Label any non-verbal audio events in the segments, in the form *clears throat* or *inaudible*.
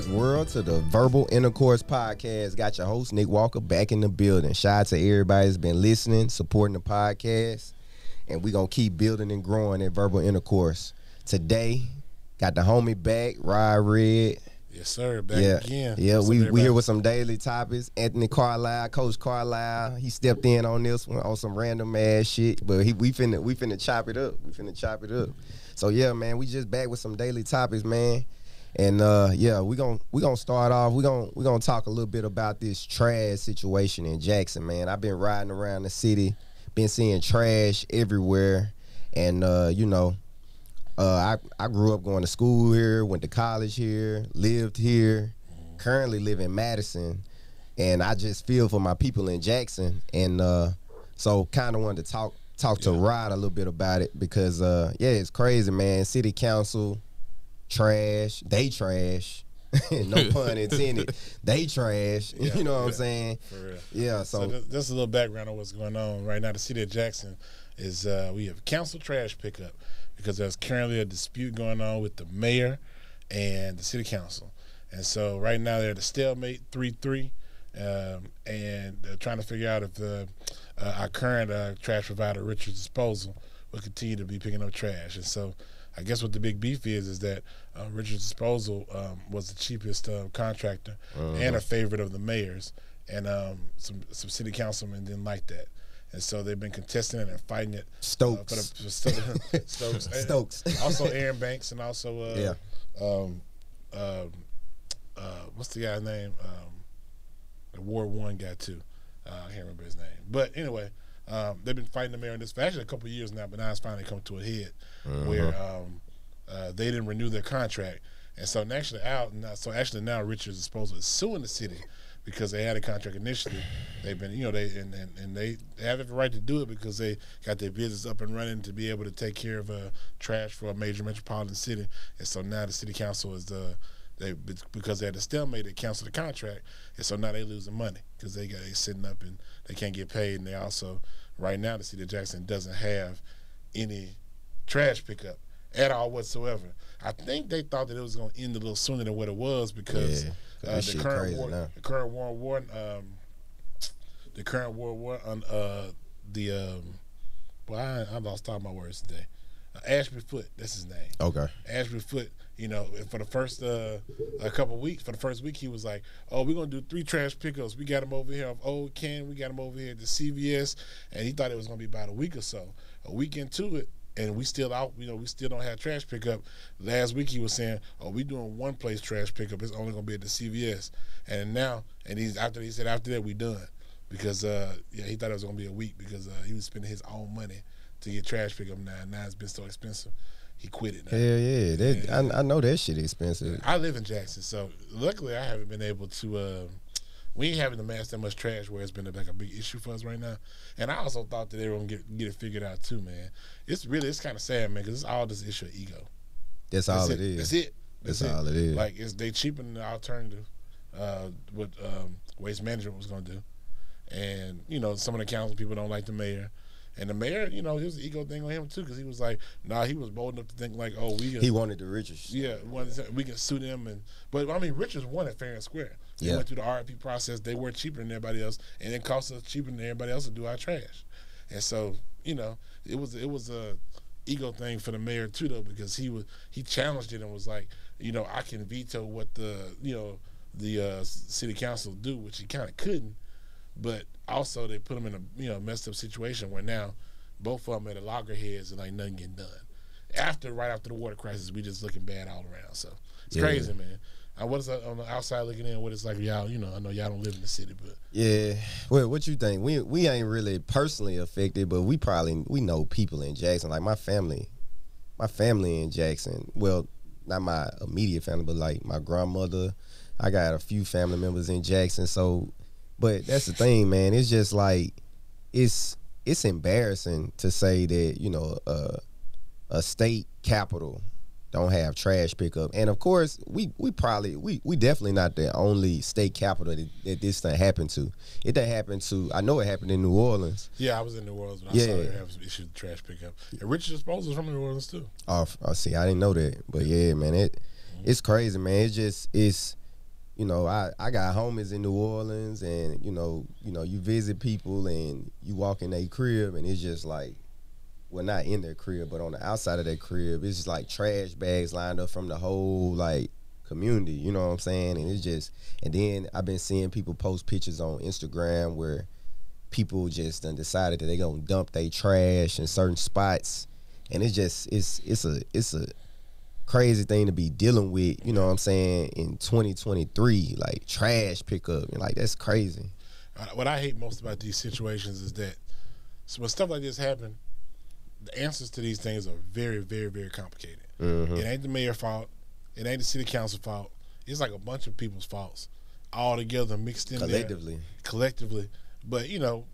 back, world, to the Verbal Intercourse Podcast. Got your host, Nick Walker, back in the building. Shout out to everybody that's been listening, supporting the podcast. And we going to keep building and growing at Verbal Intercourse. Today, got the homie back, Rod Red. Yes, sir. Back yeah, again. Yeah, What's we, we here with some daily topics. Anthony Carlisle, Coach Carlisle, he stepped in on this one on some random ass shit, but he we finna we finna chop it up. We finna chop it up. So yeah, man, we just back with some daily topics, man. And uh yeah, we gon' we gonna start off. We gon' we gonna talk a little bit about this trash situation in Jackson, man. I've been riding around the city, been seeing trash everywhere, and uh, you know, uh, I I grew up going to school here, went to college here, lived here, currently live in Madison, and I just feel for my people in Jackson, and uh, so kind of wanted to talk talk to Rod a little bit about it because uh, yeah, it's crazy, man. City council trash, they trash. *laughs* no pun intended. *laughs* They trash. Yeah, *laughs* you know what yeah. I'm saying? For real. Yeah. So, So, th- just a little background on what's going on right now. The city of Jackson is uh, we have council trash pickup because there's currently a dispute going on with the mayor and the city council, and so right now they're at a stalemate three three, um, and they're trying to figure out if the uh, our current uh, trash provider Richard's Disposal will continue to be picking up trash, and so. I guess what the big beef is is that uh, Richard Disposal um, was the cheapest uh, contractor and a favorite of the mayors, and um, some some city councilmen didn't like that, and so they've been contesting it and fighting it. Stokes. Uh, the, Sto- *laughs* Stokes. *laughs* Stokes. also, Aaron Banks and also uh, Yeah. um, um, uh, what's the guy's name? Um, the Ward One guy too. Uh, I can't remember his name, but anyway. Um, they've been fighting the mayor in this fashion a couple of years now, but now it's finally come to a head where um, uh, they didn't renew their contract, and so actually out. Now, so actually now Richards is supposed to suing the city because they had a contract initially. They've been, you know, they and, and, and they have the right to do it because they got their business up and running to be able to take care of uh, trash for a major metropolitan city. And so now the city council is the they because they had a stalemate, they canceled the contract, and so now they losing money because they got they sitting up and they can't get paid, and they also right now the city of Jackson doesn't have any trash pickup at all whatsoever. I think they thought that it was going to end a little sooner than what it was because Yeah, uh, the current war, the current war, war, um, the current war, war on uh, the um, well, I, I lost all my words today. Uh, Ashby Foote, that's his name. okay. Ashby Foote, you know, for the first uh, a couple weeks, for the first week, he was like, "Oh, we're gonna do three trash pickups. We got him over here of Old Ken. We got him over here at the CVS, and he thought it was gonna be about a week or so. A week into it, and we still out. You know, we still don't have trash pickup. Last week he was saying, "Oh, we doing one place trash pickup. It's only gonna be at the CVS." And now, and he's after he said after that we done because uh, yeah, he thought it was gonna be a week because uh, he was spending his own money to get trash pickup now. Now it's been so expensive, he quit it. Now. Hell yeah, that, I, I know that shit expensive. I live in Jackson, so luckily I haven't been able to. Uh, we ain't having to mass that much trash where it's been like a big issue for us right now. And I also thought that they were gonna get get it figured out too, man. It's really it's kind of sad, man, because it's all this issue of ego. That's all That's it is. That's it. That's all it is. Like it's they cheapen the alternative, uh, what um, waste management was gonna do, and you know some of the council people don't like the mayor. And the mayor, you know, it was an ego thing on him too, because he was like, "Nah, he was bold enough to think like, oh, we, Can, He wanted the richest. yeah, one, we can sue them, and but I mean, Richards won at fair and square. They Yeah. went through the RFP process. They were cheaper than everybody else, and it cost us cheaper than everybody else to do our trash. And so, you know, it was it was a ego thing for the mayor too, though, because he was he challenged it and was like, you know, I can veto what the you know the uh, city council do, which he kind of couldn't. But also, they put them in a you know messed up situation where now both of them at a loggerheads and like nothing getting done. After right after the water crisis, we just looking bad all around. So it's Yeah. crazy, man. I what is that uh, on the outside looking in? What it's like, y'all? You know, I know y'all don't live in the city, but Yeah. Well, what you think? We we ain't really personally affected, but we probably we know people in Jackson. Like my family, my family in Jackson. Well, not my immediate family, but like my grandmother. I got a few family members in Jackson. So, but that's the thing, man. It's just like it's it's embarrassing to say that you know uh, a state capital don't have trash pickup. And of course, we we probably we we definitely not the only state capital that, that this thing happened to. It done happened to. I know it happened in New Orleans. yeah, I was in New Orleans when I Yeah. saw they have some issues with trash pickup. And Richard Disposal is from New Orleans too. Oh, f- oh, see, I didn't know that, but yeah, man, it it's crazy, man. It's just it's you know, I, I got homies in New Orleans and, you know, you know, you visit people and you walk in their crib and it's just like well not in their crib, but on the outside of their crib, it's just like trash bags lined up from the whole like community, you know what I'm saying? And it's just and then I've been seeing people post pictures on Instagram where people just done decided that they're gonna dump their trash in certain spots. And it's just it's it's a it's a crazy thing to be dealing with, you know what I'm saying, in 2023, like trash pickup. And like that's crazy. What I hate most about these situations is that so when stuff like this happen, the answers to these things are very, very, very complicated. Mm-hmm. It ain't the mayor fault. It ain't the city council fault. It's like a bunch of people's faults all together mixed in Collectively. there collectively. But you know,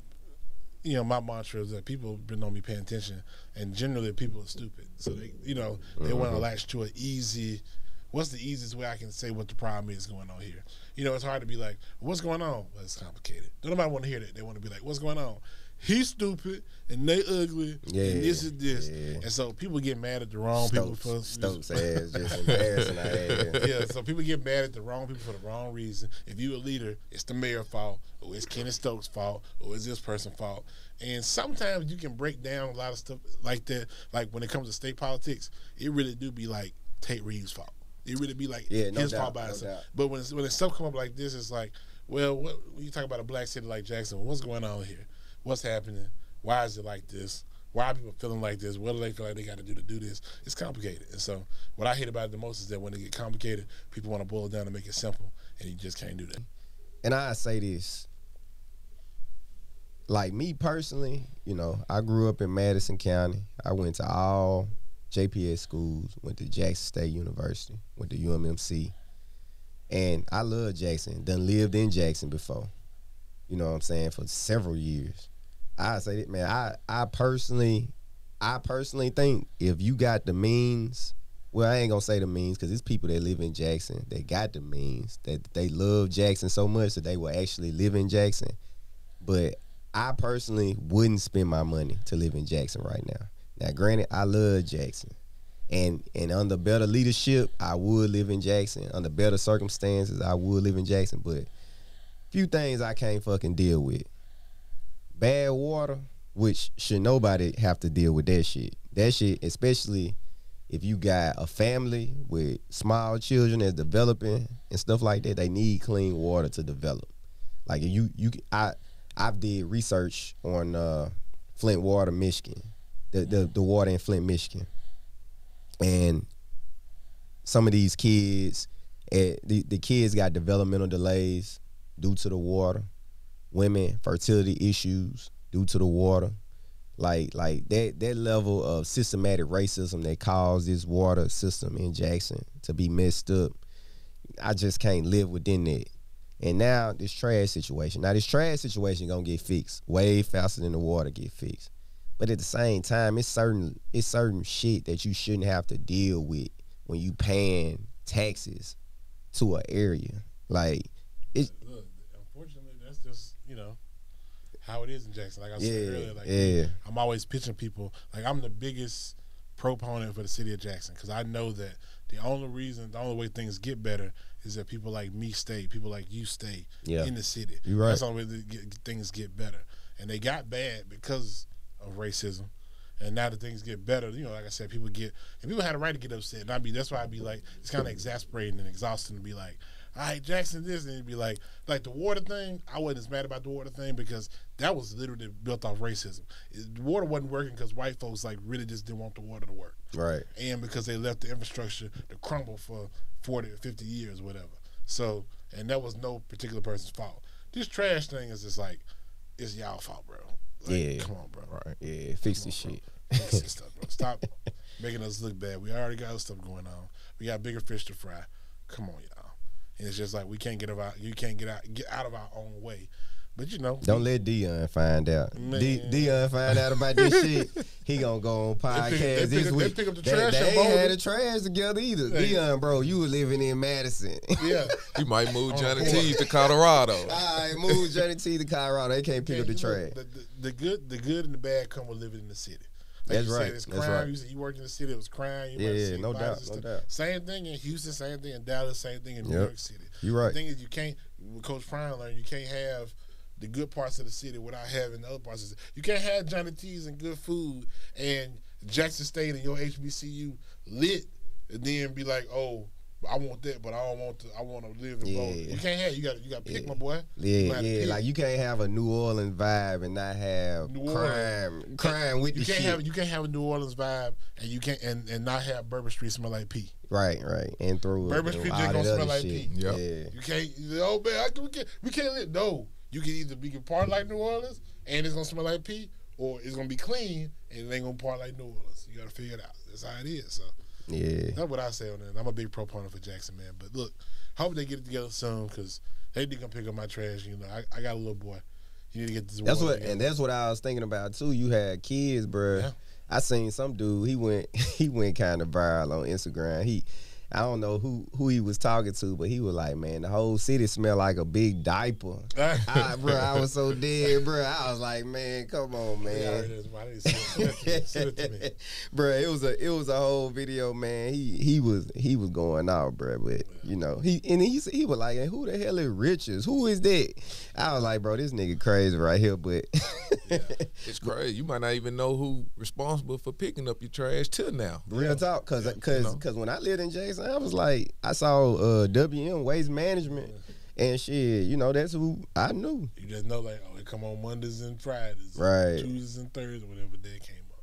you know, my mantra is that people been on me paying attention, and generally people are stupid. So they, you know, they want to mm-hmm. latch to an easy. What's the easiest way I can say what the problem is going on here? You know, it's hard to be like, "What's going on?" Well, it's complicated. Don't nobody want to hear that. They want to be like, "What's going on?" He's stupid and they ugly Yeah, and this is this, yeah. and so people get mad at the wrong people for Stokes ass just *laughs* embarrassing our ass. yeah, so people get mad at the wrong people for the wrong reason. If you a leader, it's the mayor's fault, or it's Kenny Stokes' fault, or it's this person's fault. And sometimes you can break down a lot of stuff like that. Like when it comes to state politics, it really do be like Tate Reeves' fault. It really be like Yeah, no his doubt, fault by no himself. doubt. But when it's, when it's stuff come up like this, it's like, well, what, when you talk about a black city like Jackson, what's going on here? What's happening? Why is it like this? Why are people feeling like this? What do they feel like they got to do to do this? It's complicated. And so, what I hate about it the most is that when it get complicated, people want to boil it down and make it simple, and you just can't do that. And I say this, like me personally, you know, I grew up in Madison County. I went to all JPS schools, went to Jackson State University, went to UMMC, and I love Jackson. Done lived in Jackson before, you know what I'm saying, for several years. I say that, man. I I personally, I personally think if you got the means, well, I ain't gonna say the means because it's people that live in Jackson that got the means that they love Jackson so much that they will actually live in Jackson. But I personally wouldn't spend my money to live in Jackson right now. Now, granted, I love Jackson, and and under better leadership, I would live in Jackson. Under better circumstances, I would live in Jackson. But few things I can't fucking deal with. Bad water, which should nobody have to deal with that shit. That shit, especially if you got a family with small children that's developing and stuff like that, they need clean water to develop. Like you you I I've did research on uh, Flint Water, Michigan, the, the the water in Flint, Michigan, and some of these kids, eh, the the kids got developmental delays due to the water. Women fertility issues due to the water. Like like that that level of systematic racism that caused this water system in Jackson to be messed up. I just can't live within that. And now this trash situation. Now this trash situation gonna get fixed way faster than the water get fixed. But at the same time, it's certain it's certain shit that you shouldn't have to deal with when you paying taxes to an area. Like it's Look, unfortunately, that's just you know how it is in Jackson. Like I said yeah, earlier, like yeah. I'm always pitching people. Like I'm the biggest proponent for the city of Jackson because I know that the only reason, the only way things get better is that people like me stay, people like you stay Yeah. in the city. You're right. That's the only way that get, things get better. And they got bad because of racism. And now that things get better, you know, like I said, people get and people had a right to get upset. And I'd be that's why I'd be like, it's kind of exasperating and exhausting to be like, all right, Jackson, this, and it'd be like, like the water thing. I wasn't as mad about the water thing because that was literally built off racism. It- The water wasn't working because white folks like really just didn't want the water to work Right. and because they left the infrastructure to crumble for 40 or 50 years, whatever. So, and that was no particular person's fault. This trash thing is just like, it's y'all fault, bro. Like, Yeah. Come on, bro. Right. Yeah. Fix this shit. Fix this *laughs* stuff, bro. Stop making us look bad. We already got other stuff going on. We got bigger fish to fry. Come on, y'all. And it's just like we can't get about you can't get out get out of our own way. But you know, Don't let Deion find out. D- Deion find out about this shit. *laughs* He gonna go on They podcast pick- they this pick up- they week. pick up the they, trash they in ain't Boulder. had the trash together either. Hey. Deion, bro, you were living in Madison. yeah. *laughs* You might move Johnny the board. T's to Colorado. *laughs* All right, move Johnny T to Colorado. They can't pick up the trash. The, the, the good, the good and the bad come with living in the city. Like That's you right. Said it's That's right. You said you worked in the city, it was crime. You Yeah, yeah, no doubt, no doubt. Same thing in Houston, same thing in Dallas, same thing in New Yep. York City. You're right. The thing is, you can't. Coach Prime learned, you can't have the good parts of the city without having the other parts of the city. You can't have Johnny T's and good food and Jackson State and your HBCU lit, and then be like, oh. I want that, but I don't want to. I want to live in Yeah. both. You can't have. You got. You got to pick, Yeah. my boy. Yeah, gotta yeah. Like you can't have a New Orleans vibe and not have New crime, crime with You the can't shit. have. You can't have a New Orleans vibe, and you can't and, and not have Bourbon Street smell like pee. right, right. And through Bourbon and Street just gonna smell like shit. pee. Yep. Yeah. You can't. Oh man, I, we can't. We can't live. No, you can either be part like New Orleans and it's gonna smell like pee, or it's gonna be clean and it ain't gonna part like New Orleans. You gotta figure it out. That's how it is. So Yeah. that's what I say on that. I'm a big proponent for Jackson, man. But look, hope they get it together soon because they need to come pick up my trash. You know, I, I got a little boy. You need to get this. That's what, together. and that's what I was thinking about too. You had kids, bruh. Yeah. I seen some dude. He went, *laughs* he went kind of viral on Instagram. He, I don't know who who he was talking to, but he was like, "Man, the whole city smelled like a big diaper." *laughs* I, bro, I was so dead, bro. I was like, "Man, come on, man." is. I need to send me. Send it to me. *laughs* bro, it was a it was a whole video, man. He he was he was going out, bro. But you know, he and he he was like, "Who the hell is Richards? Who is that?" I was like, "Bro, this nigga crazy right here." But *laughs* It's crazy. You might not even know who responsible for picking up your trash till now. Real talk, cause, Yeah, cause, you know. cause when I lived in Jackson, I was like, I saw uh, WM Waste Management, and shit, you know, that's who I knew. You just know, like, oh, it come on Mondays and Fridays, Right. Tuesdays and Thursdays, whatever day came up.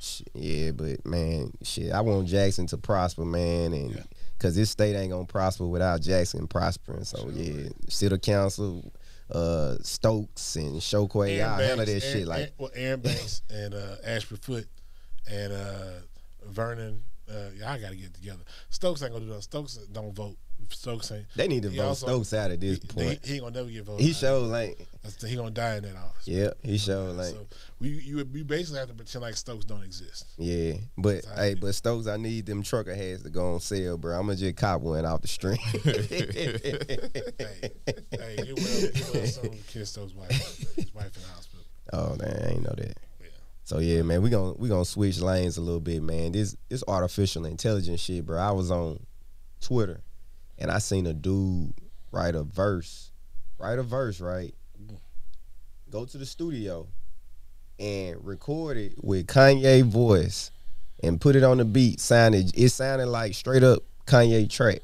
Shit, yeah, but man, shit, I want Jackson to prosper, man, and Yeah. cause this state ain't gonna prosper without Jackson prospering. So Sure, yeah, right. city council, uh, Stokes and Showquay, y'all handle that Aaron- shit like Aaron- well, Aaron Banks and uh, Ashby Foote and uh, Vernon. Uh, y'all got to get together. Stokes ain't gonna do that. Stokes don't vote. Stokes ain't. they need to vote also- Stokes out at this he, point. He, he ain't gonna never get voted. He showed like, he gonna die in that office. yeah, he showed like. So we you we basically have to pretend like Stokes don't exist. Yeah, but hey, but Stokes, I need them trucker hats to go on sale, bro. I'm gonna just cop one off the street. *laughs* hey, hey, get well, get well soon. Ken Stokes' wife, his wife in the hospital. oh man, I ain't know that. So yeah, man, we gonna we gonna switch lanes a little bit, man. This this artificial intelligence shit, bro. I was on Twitter and I seen a dude write a verse, write a verse, right? Go to the studio and record it with Kanye voice and put it on the beat. Sounded it sounded like straight up Kanye track.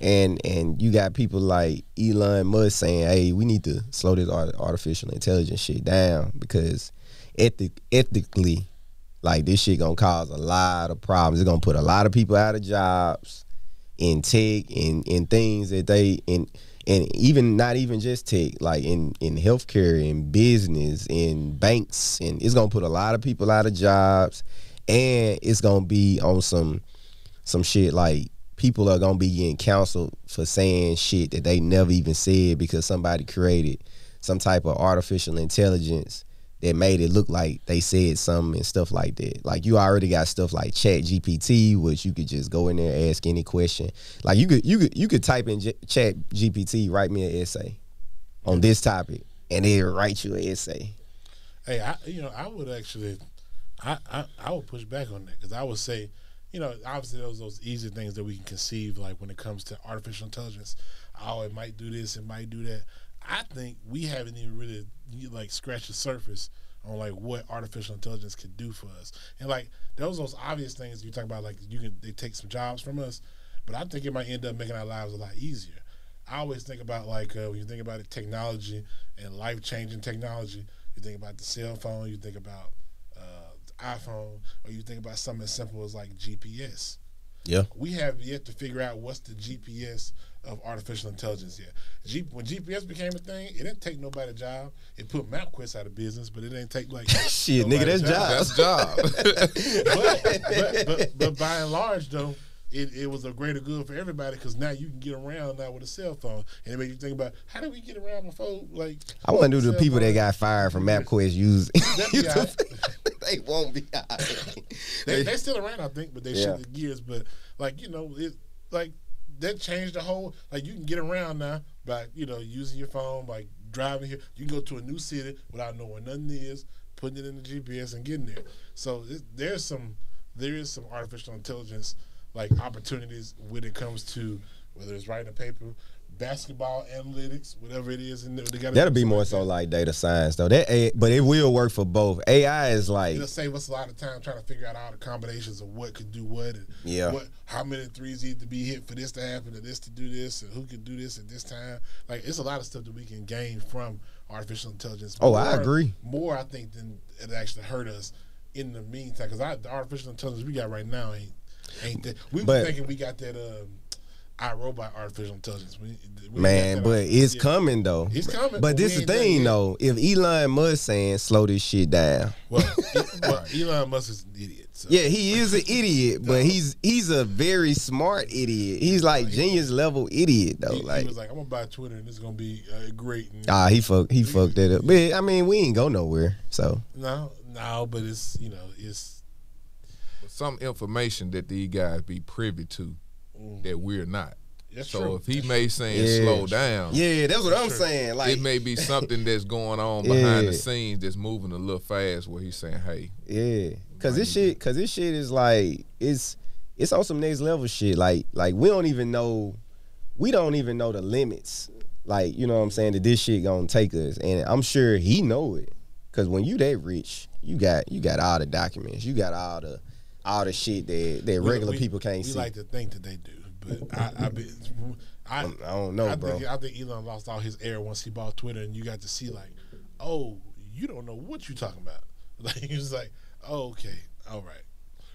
And and you got people like Elon Musk saying, "Hey, we need to slow this artificial intelligence shit down because ethic ethically, like this shit gonna cause a lot of problems. It's gonna put a lot of people out of jobs in tech and in things that they in and even not even just tech, like in in healthcare, in business, in banks, and it's gonna put a lot of people out of jobs, and it's gonna be on some some shit like people are gonna be getting counseled for saying shit that they never even said because somebody created some type of artificial intelligence that made it look like they said something and stuff like that. Like you already got stuff like Chat GPT, which you could just go in there and ask any question. Like you could you could you could type in J- Chat GPT, write me an essay on this topic, and it'll write you an essay. Hey, I you know I would actually, I I, I would push back on that because I would say, you know, obviously those those easy things that we can conceive like when it comes to artificial intelligence. Oh, it might do this, it might do that. I think we haven't even really like scratch the surface on like what artificial intelligence could do for us. And like those those obvious things you talk about, like you can they take some jobs from us, but I think it might end up making our lives a lot easier. I always think about like uh, when you think about it, technology and life changing technology. You think about the cell phone. You think about uh, the iPhone, or you think about something as simple as like GPS. Yeah. We have yet to figure out what's the GPS of artificial intelligence yet. G- when GPS became a thing, it didn't take nobody job. It put MapQuest out of business, but it didn't take like *laughs* Shit, nigga, that's job. jobs. That's job. *laughs* but, but, but, *laughs* but by and large, though, it, it was a greater good for everybody because now you can get around now with a cell phone, and it made you think about how did we get around before? Like, I want to do the people that got fired from MapQuest use. That'd be use all the- they won't be. right. They they still around, I think, but they Yeah. shifted gears. But like you know, it like that changed the whole. Like you can get around now by you know using your phone, by driving here. You can go to a new city without knowing nothing is. putting it in the GPS and getting there. So it, there's some there is some artificial intelligence like opportunities when it comes to whether it's writing a paper, basketball analytics, whatever it is, and they got That'll be more so like data science though. That A, but it will work for both. AI is like It'll save us a lot of time trying to figure out all the combinations of what could do what and Yeah. what how many threes need to be hit for this to happen and this to do this and who can do this at this time. Like it's a lot of stuff that we can gain from artificial intelligence. Oh, I agree. More, I think, than it actually hurt us in the meantime. Because the artificial intelligence we got right now ain't ain't that. We were thinking we got that um, iRobot artificial intelligence. We, we man, but out- it's yeah. coming though. It's coming, But but this is the thing though. If Elon Musk saying slow this shit down, Well, *laughs* well, Elon Musk is an idiot. So. yeah, he is an idiot, but he's he's a very smart idiot. He's like genius level idiot though. He, he was like, "I'm gonna buy Twitter, and it's gonna be uh, great." And ah, he fuck he fucked that up. But I mean, we ain't go nowhere. So no, no, but it's you know, it's Some information that these guys be privy to that we're not. that's So true. if he may true. saying Yeah. slow down, yeah, that's what I'm Sure. saying. Like it may be *laughs* something that's going on behind Yeah. the scenes that's moving a little fast where he's saying, Hey, Yeah, cause this shit, cause this shit is like it's it's on some next level shit. Like like we don't even know, we don't even know the limits. Like you know what I'm saying that this shit gonna take us, and I'm sure he know it. Cause when you that rich, you got you got all the documents, you got all the all the shit that that We- regular we- people can't We see. like to think that they do, but I, I, be, I, I don't know, I bro. think I think Elon lost all his air once he bought Twitter, and you got to see like, oh, you don't know what you're talking about. *laughs* Like he was like, oh, okay, all right.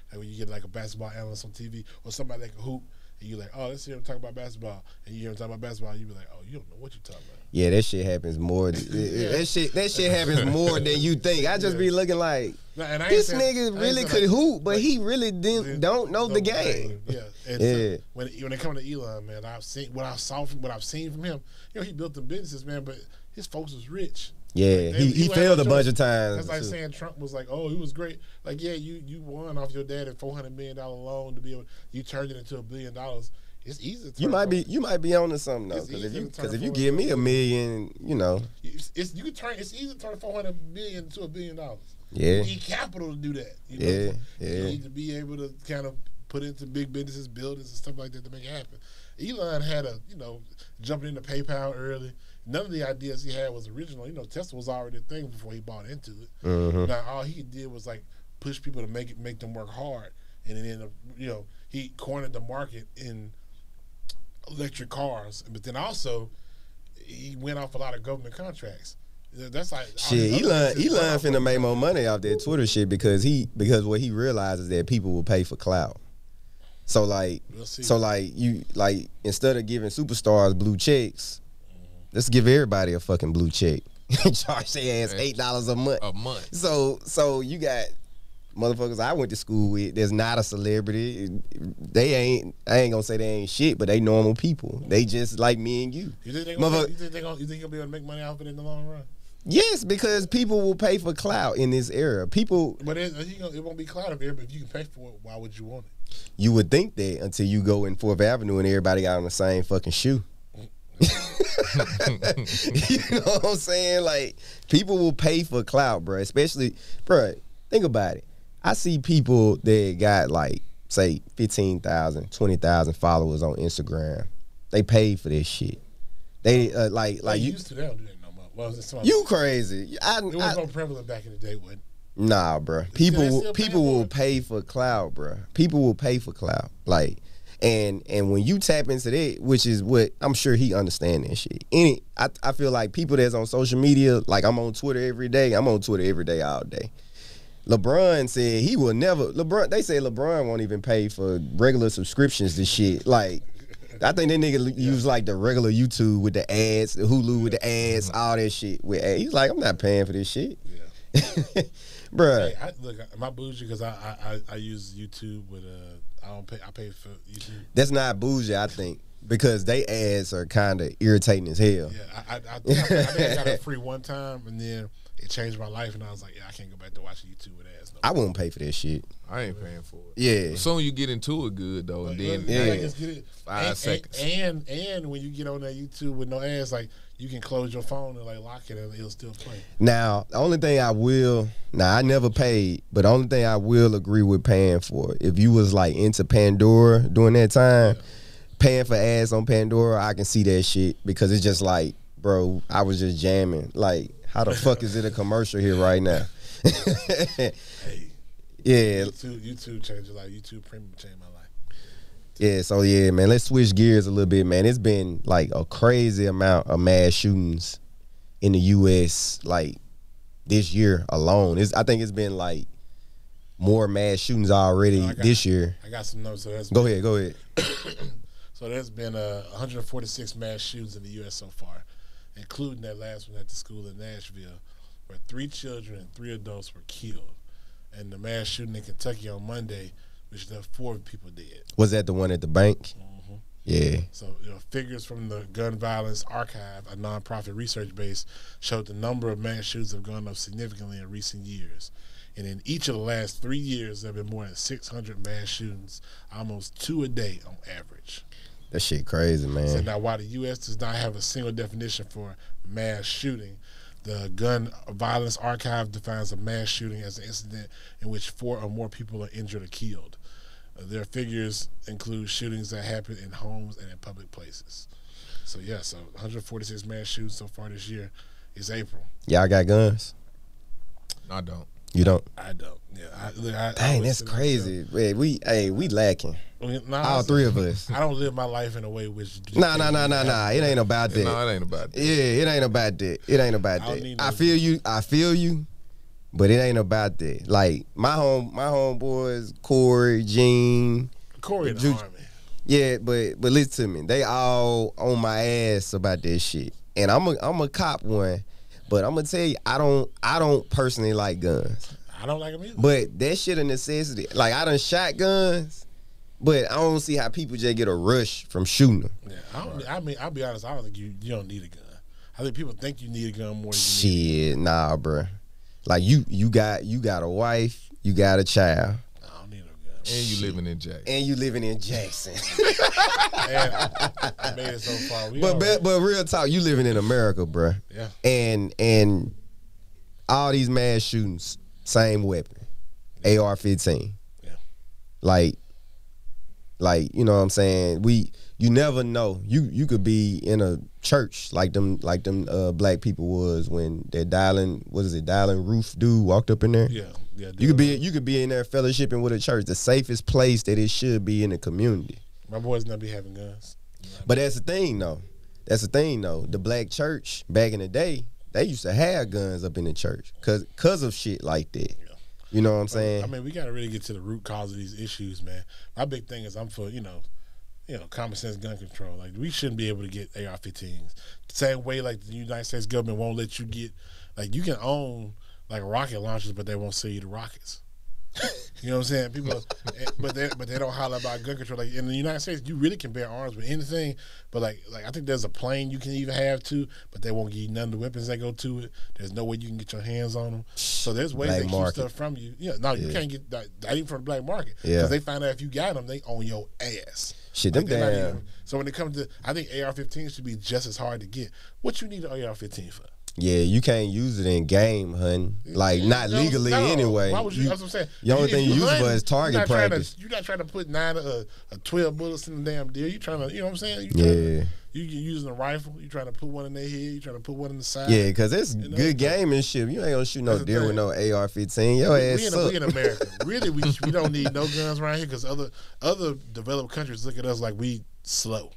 And when you get like a basketball analyst on TV or somebody that can hoop, and you're like, oh, let's hear him talk about basketball, and you hear him talk about basketball, you be like, oh, you don't know what you're talking about. Yeah, that shit happens more. That shit that shit happens more than you think. I just be looking like No, and I ain't this saying- nigga really could like, hoop, but like, he really didn't don't know the game. Yeah, and Yeah. So when when it comes to Elon, man, I've seen what I saw from what I've seen from him. You know, he built the businesses, man, but his folks was rich. Yeah, They- he, he failed a bunch of times. That's like too. saying Trump was like, "Oh, he was great." Like, yeah, you you won off your dad at four hundred million dollar loan to be able, you turned it into a billion dollars. It's easy. To turn You might be four- you might be onto something though, because if you because if you give me a million, you know, It's, it's you can turn. It's easy to turn four hundred million to a billion dollars. yeah, You need capital to do that. You know? Yeah, You need to be able to kind of put into big businesses, buildings, and stuff like that to make it happen. Elon had a, you know, jumping into PayPal early. None of the ideas he had was original. You know, Tesla was already a thing before he bought into it. Mhm. Now all he did was like push people to make it, make them work hard, and then you know, he cornered the market in electric cars. But then also, he went off a lot of government contracts. That's like all shit. his other Elon businesses Elon finna make more money off that Twitter shit because he because what he realizes that people will pay for clout. So like We'll so like you like instead of giving superstars blue checks, let's give everybody a fucking blue check. *laughs* Charge their ass eight dollars a month. a month. So so you got motherfuckers I went to school with that's not a celebrity. They ain't I ain't gonna say they ain't shit, but they normal people. They just like me and you. You think they gonna, you think they gonna, you think he'll be able to make money off it in the long run? Yes, because people will pay for clout in this era. People But it, gonna, it won't be cloud up here. But if you can pay for it, why would you want it? you would think that until you go in Fourth Avenue and everybody got on the same fucking shoe. Mm. *laughs* you know what I'm saying? Like people will pay for clout, bro. Especially, bro. Think about it. I see people that got like say 15,000, 20,000 followers on Instagram. They paid for this shit. They uh, like Like you used to, they don't do that no more. Well, You crazy? I, it was I more prevalent back in the day. When Nah, bro. People will people will pay for cloud, bro. People will pay for cloud. Like and and when you tap into that, which is what I'm sure he understand that shit. Any I, I feel like people that's on social media, like I'm on Twitter every day. I'm on Twitter every day all day. LeBron said he will never LeBron they say LeBron won't even pay for regular subscriptions to shit. Like I think that nigga use like the regular YouTube with the ads, the Hulu with the ads, all that shit with ads. He's like, I'm not paying for this shit. yeah, *laughs* Bruh. hey, I, look, am I bougie because I, I I use YouTube with uh I don't pay I pay for YouTube. That's not bougie, I think, because they ads are kind of irritating as hell. Yeah, I I, I, think I, I think I got it free one time and then it changed my life and I was like, yeah, I can't go back to watching YouTube with ads. No. I won't pay for that shit. I ain't paying for it. Yeah. As soon as you get into it good though, and then yeah, yeah. just. Five and, seconds. And, and and when you get on that YouTube with no ads, like you can close your phone and like lock it and it'll still play. Now, the only thing I will, now I never paid, but the only thing I will agree with paying for, if you was like into Pandora during that time, paying for ads on Pandora, I can see that shit because it's just like, bro, I was just jamming. Like, how the fuck is it a commercial here right now? Hey, yeah, YouTube, YouTube changed your life. YouTube Premium changed my life. yeah. So yeah, man, let's switch gears a little bit, man. It's been like a crazy amount of mass shootings in the U.S. like this year alone. It's, I think it's been like more mass shootings already I got- this year. I got some notes. So that's Go ahead, go ahead. *coughs* So there's been uh, 146 mass shootings in the U.S. so far, including that last one at the school in Nashville, where three children and three adults were killed, and the mass shooting in Kentucky on Monday, which left four people dead. Was that the one at the bank? Mm-hmm. Yeah. So you know, figures from the Gun Violence Archive, a nonprofit research base, showed the number of mass shootings have gone up significantly in recent years. And in each of the last three years, there have been more than 600 mass shootings, almost two a day on average. That shit crazy, man. So man. now, while the U.S. does not have a single definition for mass shooting, the Gun Violence Archive defines a mass shooting as an incident in which four or more people are injured or killed. Uh, their figures include shootings that happen in homes and in public places. So yeah, so 146 mass shootings so far this year. It's April. Y'all got guns? No, I don't. You don't? I don't. Yeah. I, look, I, I Dang, always that's say to myself- crazy. Man, we hey, we lacking. I mean, nah, All three of us. I don't live my life in a way which. Nah, nah, nah, nah, nah. It ain't about that. No, it ain't about that. Yeah, it ain't about that. It ain't about I don't that. need I no- feel you. I feel you. But it ain't about that. Like my home, my homeboys, Corey, Gene. Corey in the Ju- army. Yeah, but but listen to me. They all on my ass about that shit. And I'm a I'm a cop one. But I'm gonna tell you, I don't I don't personally like guns. I don't like them either. But that shit a necessity. Like I done shot guns, but I don't see how people just get a rush from shooting them. Yeah, I, don't, I mean, I'll be honest. I don't think you you don't need a gun. I think people think you need a gun more than you need. Shit, nah, bruh. Like you you got you got a wife, you got a child, I don't need no gun. And you living in Jackson. and you living in Jackson. And I made it so far. We but, but but real talk, you living in America, bruh. yeah, And and all these mass shootings, same weapon, AR-15. Yeah. Like, like you know what I'm saying. We you never know. You you could be in a church like them like them uh, black people was when that Dylann what is it Dylann Roof dude walked up in there. yeah, yeah. You could be you could be in there fellowshipping with a church, the safest place that it should be in the community. My boys not be having guns. But that's the thing though. That's the thing though. The black church back in the day, they used to have guns up in the church cause cause of shit like that. Yeah. You know what I'm saying? I mean, we got to really get to the root cause of these issues, man. My big thing is I'm for you know, you know, common sense gun control. Like we shouldn't be able to get AR-15s the same way like the United States government won't let you get like you can own like rocket launchers, but they won't sell you the rockets. You know what I'm saying? People, eh, but they but they don't holler about gun control. Like in the United States, you really can bear arms with anything. But like like I think there's a plane you can even have too, but they won't give you none of the weapons that go to it. There's no way you can get your hands on them. So there's ways Black they keep stuff from you. Yeah, no, you Yeah. can't get that, that even from the black market. Yeah. because they find out if you got them, they own your ass. Shit, them damn. even- so when it comes to, I think AR-15 should be just as hard to get. What you need an AR-15 for? Yeah, you can't use it in game, hun. Like not No, legally no. anyway. Why would you? You- that's what I'm saying. the only thing you use for is target you're not trying to- practice. You're not trying to put nine uh, uh, twelve bullets in the damn deer. You're trying to, you know what I'm saying? You trying to- yeah, You you using a rifle. You trying to put one in their head. You trying to put one in the side. yeah, cause it's know, good game and shit. You ain't gonna shoot no That's deer with no AR-15. Your We, ass we, in, we in America. *laughs* really, we we don't need no guns around here because other other developed countries look at us like we slow.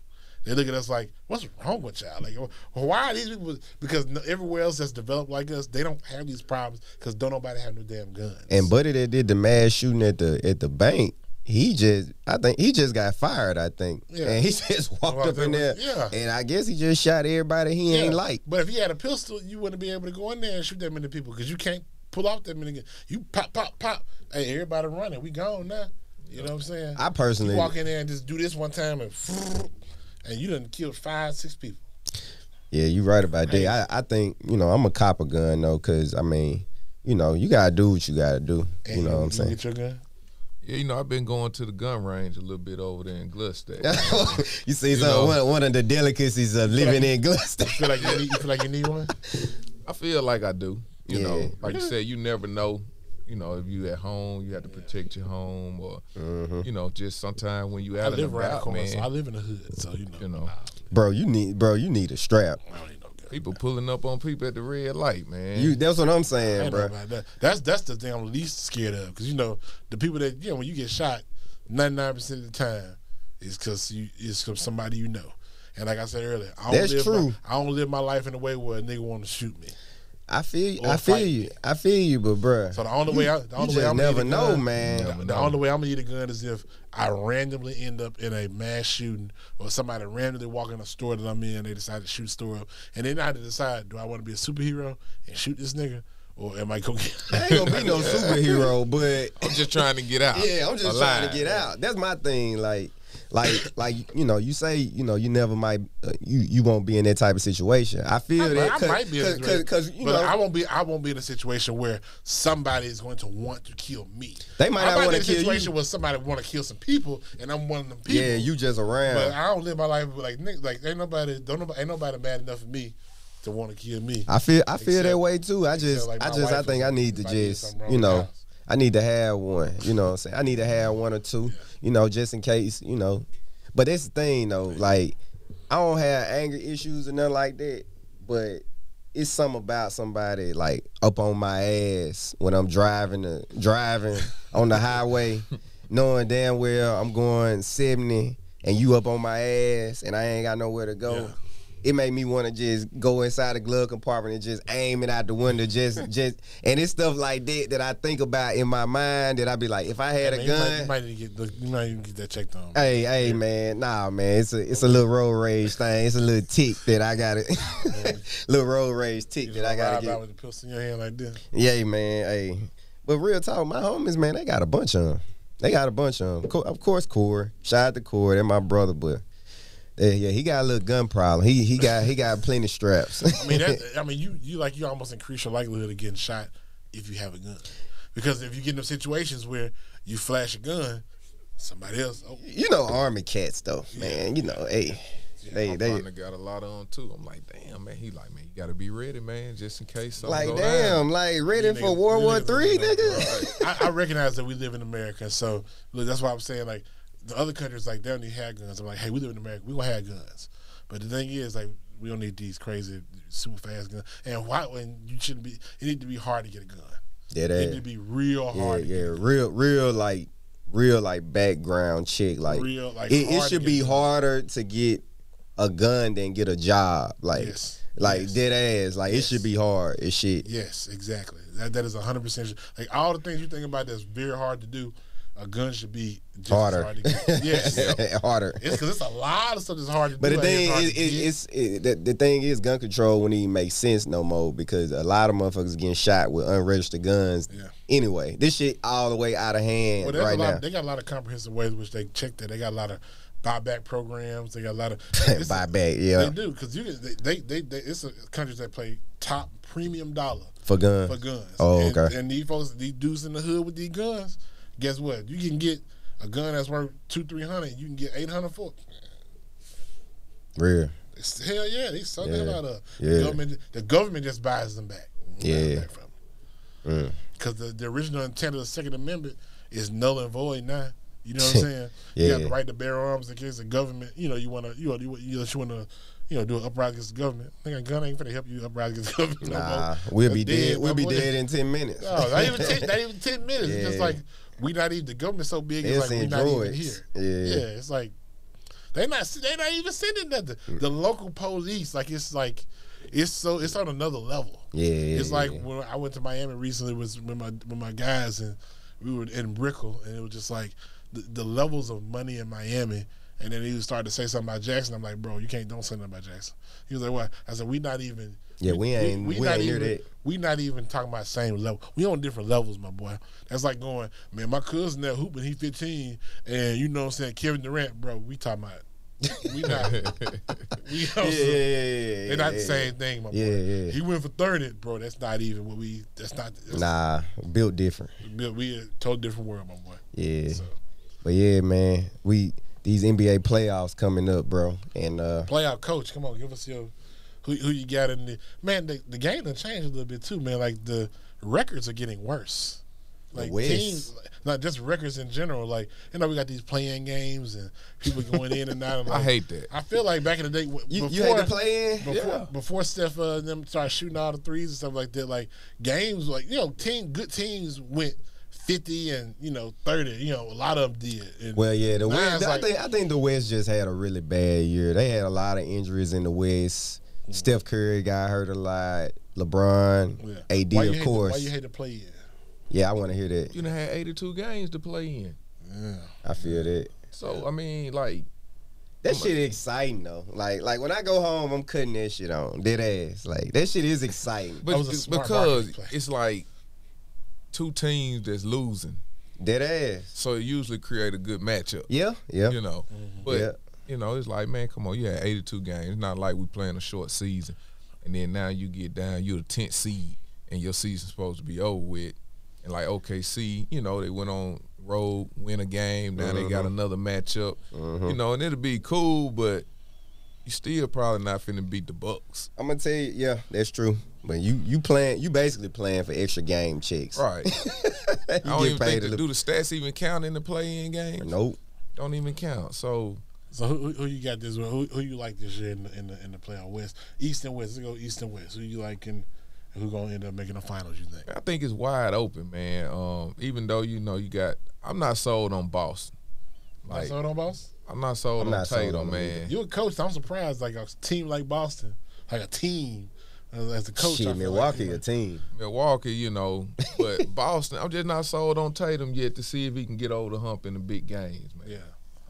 They look at us like, "What's wrong with y'all? Like, why are these people?" Because everywhere else that's developed like us, they don't have these problems because don't nobody have no damn guns. And Buddy that did the mass shooting at the at the bank, he just I think he just got fired, I think. Yeah. And he *laughs* just walked up in there. yeah. And I guess he just shot everybody he Yeah, ain't like. But if he had a pistol, you wouldn't be able to go in there and shoot that many people because you can't pull off that many. guns. You pop, pop, pop. Hey, everybody running. We gone now. You know what I'm saying? I You personally walk in there and just do this one time and *laughs* and you done killed five, six people. Yeah, you right about that. I, I think, you know, I'm a cop a gun though, cause I mean, you know, you gotta do what you gotta do. And you know what I'm you saying? Get your gun. Yeah, you know, I've been going to the gun range a little bit over there in Gloucester. *laughs* you see, You so one, one of the delicacies of living like- in Gloucester. You feel like you need, you feel like you need one? *laughs* I feel like I do. You Yeah. know, like you said, you never know. You know, if you at home, you have to protect your home, or Mm-hmm. you know, just sometimes when you out and live around the about, corner, man, so I live in the hood, so you know. you know, Bro, you need bro, you need a strap. I don't need no gun. people pulling up on people at the red light, man. You that's what I'm saying, ain't bro. that. That's that's the thing I'm least scared of because you know the people that you know when you get shot, 99 percent of the time is because you is from somebody you know. And like I said earlier, I don't That's live true. My, I don't live my life in a way where a nigga want to shoot me. I feel you. I feel you. me. I feel you, but bro, So the only way I, the you only just way I'm never gonna get a know, gun- man. Never The know. only way I'm gonna get a gun is if I randomly end up in a mass shooting or somebody randomly walk in a store that I'm in, they decide to shoot the store up, and then I have to decide: do I want to be a superhero and shoot this nigga, or am I gonna get? I ain't gonna be no *laughs* superhero, but I'm just trying to get out. yeah, I'm just trying to get out. That's my thing. Like, like, *coughs* like you know, you say you know you never might uh, you you won't be in that type of situation. I feel I, that I might be because you but know I won't be. I won't be in a situation where somebody is going to want to kill me. They might I not in a kill you. situation where somebody want to kill some people, and I'm one of them people. yeah, you just But around. I don't live my life like. Like ain't nobody. Don't nobody. Ain't nobody mad enough for me to want to kill me. I feel I feel that way too. I just like I just I think I need to something. If I did just you know. I need to have one. You know what I'm saying? I need to have one or two. You know, just in case. You know, but that's the thing though. Like I don't have anger issues or nothing like that. But it's something about somebody like up on my ass when I'm driving the driving *laughs* on the highway, knowing damn well I'm going 70 and you up on my ass and I ain't got nowhere to go. Yeah. It made me want to just go inside the glove compartment and just aim it out the window, just *laughs* just and it's stuff like that that I think about in my mind that I'd be like, if I had Man, a you might- gun, You might, need to get. look, You might get that checked on. Hey, hey, man, nah, man, it's a it's a little road rage thing. It's a little tick that I got to *laughs* little road rage tick You that I got to get. with the pistol in your hand like this. Yeah, man, hey, but real talk, my homies, man, they got a bunch of them. They got a bunch of them. Of course, Core, shout out to Core, they're my brother, but yeah, yeah, he got a little gun problem. He he got he got plenty straps. I mean, that, *laughs* I mean, you you like you almost increase your likelihood of getting shot if you have a gun, because if you get in them situations where you flash a gun, somebody else. Oh, you know, army cats though, man. You know, hey, they My they partner got a lot on too. I'm like, damn, man. He like, man, you got to be ready, man, just in case something like go damn, down. like ready You for niggas- World War niggas Three, don't nigga. I, I recognize that we live in America, so look, that's why I'm saying like the other countries like they don't need. I'm like, hey, we live in America, we gonna have guns. But the thing is, like, we don't need these crazy, super fast guns. And why? When you shouldn't be, it need to be hard to get a gun. Yeah, It that. need to be real Yeah, hard. to yeah, get a gun. real, real like, real like background chick. Like, Real, like, it, it should be harder to get a gun than get a job. Like, Yes. like Yes. dead ass. Like, it should be hard as shit. Yes, exactly. That that is hundred percent like all the things you think about that's very hard to do. A gun should be just Harder. hard to get. *laughs* Yes, harder. it's because it's a lot of stuff that's hard to But do. the thing is, it, it's it, the, the thing is, gun control wouldn't even make sense no more because a lot of motherfuckers getting shot with unregistered guns. Yeah. Anyway, this shit all the way out of hand Well, right lot, now. They got a lot of comprehensive ways in which they check that. They got a lot of buyback programs. They got a lot of *laughs* it's- Buy back, yeah, They do because you they, they they they it's a, countries that play top premium dollar for guns for guns. Oh, and, okay. And these folks, these dudes in the hood with these guns, guess what? You can get a gun that's worth two three hundred. You can get eight hundred for. it. Real. It's, hell yeah, they sell the hell out of. Yeah. The government, the government just buys them back. Yeah. Mm. Because the, the original intent of the Second Amendment is null and void now. You know what I'm *laughs* saying? yeah. You got the right to bear arms in case the government, you know, you want to, you know, you, you, want to, you know, do an uprising against the government. I think a gun ain't finna help you uprise against the government. no. Nah, we'll be That's dead. We'll be dead in ten minutes. No, not even ten, not *laughs* even ten minutes. It's just like we not even the government so big. They'll It's like we not even here. Yeah. yeah. It's like they not they not even sending nothing. Mm. The local police, like it's like it's so it's on another level. Yeah, yeah, It's like yeah. when I went to Miami recently was with my with my guys and we were in Brickell and it was just like the, the levels of money in Miami. And then he started to say something about Jackson. I'm like, bro, you can't don't say nothing about Jackson. He was like, what? I said, we not even. Yeah, we ain't- we not ain't even, that. We not even talking about same level. We on different levels, my boy. That's like going, man. My cousin that hooping, he 15, and you know what I'm saying, Kevin Durant, bro. We talking about We not. *laughs* we Yeah, also, yeah, yeah, They're not yeah, the same thing, my boy. yeah. Yeah. He went for thirty, bro. That's not even what we. That's not. That's, Nah, built different. We, we a totally different world, my boy. Yeah. So, But yeah, man, we these NBA playoffs coming up, bro, and uh, playoff coach, come on, give us your who who you got in the man. The, the game done changed a little bit too, man. Like the records are getting worse. Like teams, not just records in general. Like you know, we got these playing games and people going in and out. And *laughs* I hate that. I feel like back in the day, w- you, before, you had to play in. before Yeah. before Steph uh, and them started shooting all the threes and stuff like that. Like games, like you know, team good teams went fifty and you know thirty. You know, a lot of them did. And Well, yeah, the West. it's I think I think the West just had a really bad year. They had a lot of injuries in the West. Mm-hmm. Steph Curry got hurt a lot. LeBron, Yeah. AD, Why of hate to- course. why you hate to play in? yeah, I want to hear that. You done had 82 games to play in. Yeah. I feel that. So I mean, like, That shit exciting though. Like like when I go home, I'm cutting that shit on. Dead ass. Like that shit is exciting. but was a smart because it's like two teams that's losing, Dead ass. so it usually create a good matchup. Yeah, yeah. You know, mm-hmm. but Yeah. you know, it's like, man, come on, you had 82 games. It's not like we playing a short season, and then now you get down, you're the 10th seed, and your season's supposed to be over with. And like OKC, you know, they went on road, win a game. Now they got mm-hmm. another matchup. Mm-hmm. You know, and it'll be cool, but you still probably not finna beat the Bucks. I'm gonna tell you, yeah, that's true. But you you playing you basically playing for extra game checks. Right. *laughs* you I don't even think a to do the stats even count in the play-in game. Nope. Don't even count. So So who, who- who you got this? Who, who you like this year in the in the, in the playoff West, East and West? Let's go East and West. Who you like and who gonna end up making the finals? You think? I think it's wide open, man. Um, even though you know you got, I'm not sold on Boston. Like, Like sold on Boston? I'm not sold I'm on not sold on man. You a coach? I'm surprised. Like a team like Boston, like a team as a coach. Shit, Milwaukee like, a team. Milwaukee, you know, but *laughs* Boston, I'm just not sold on Tatum yet to see if he can get over the hump in the big games, man. Yeah.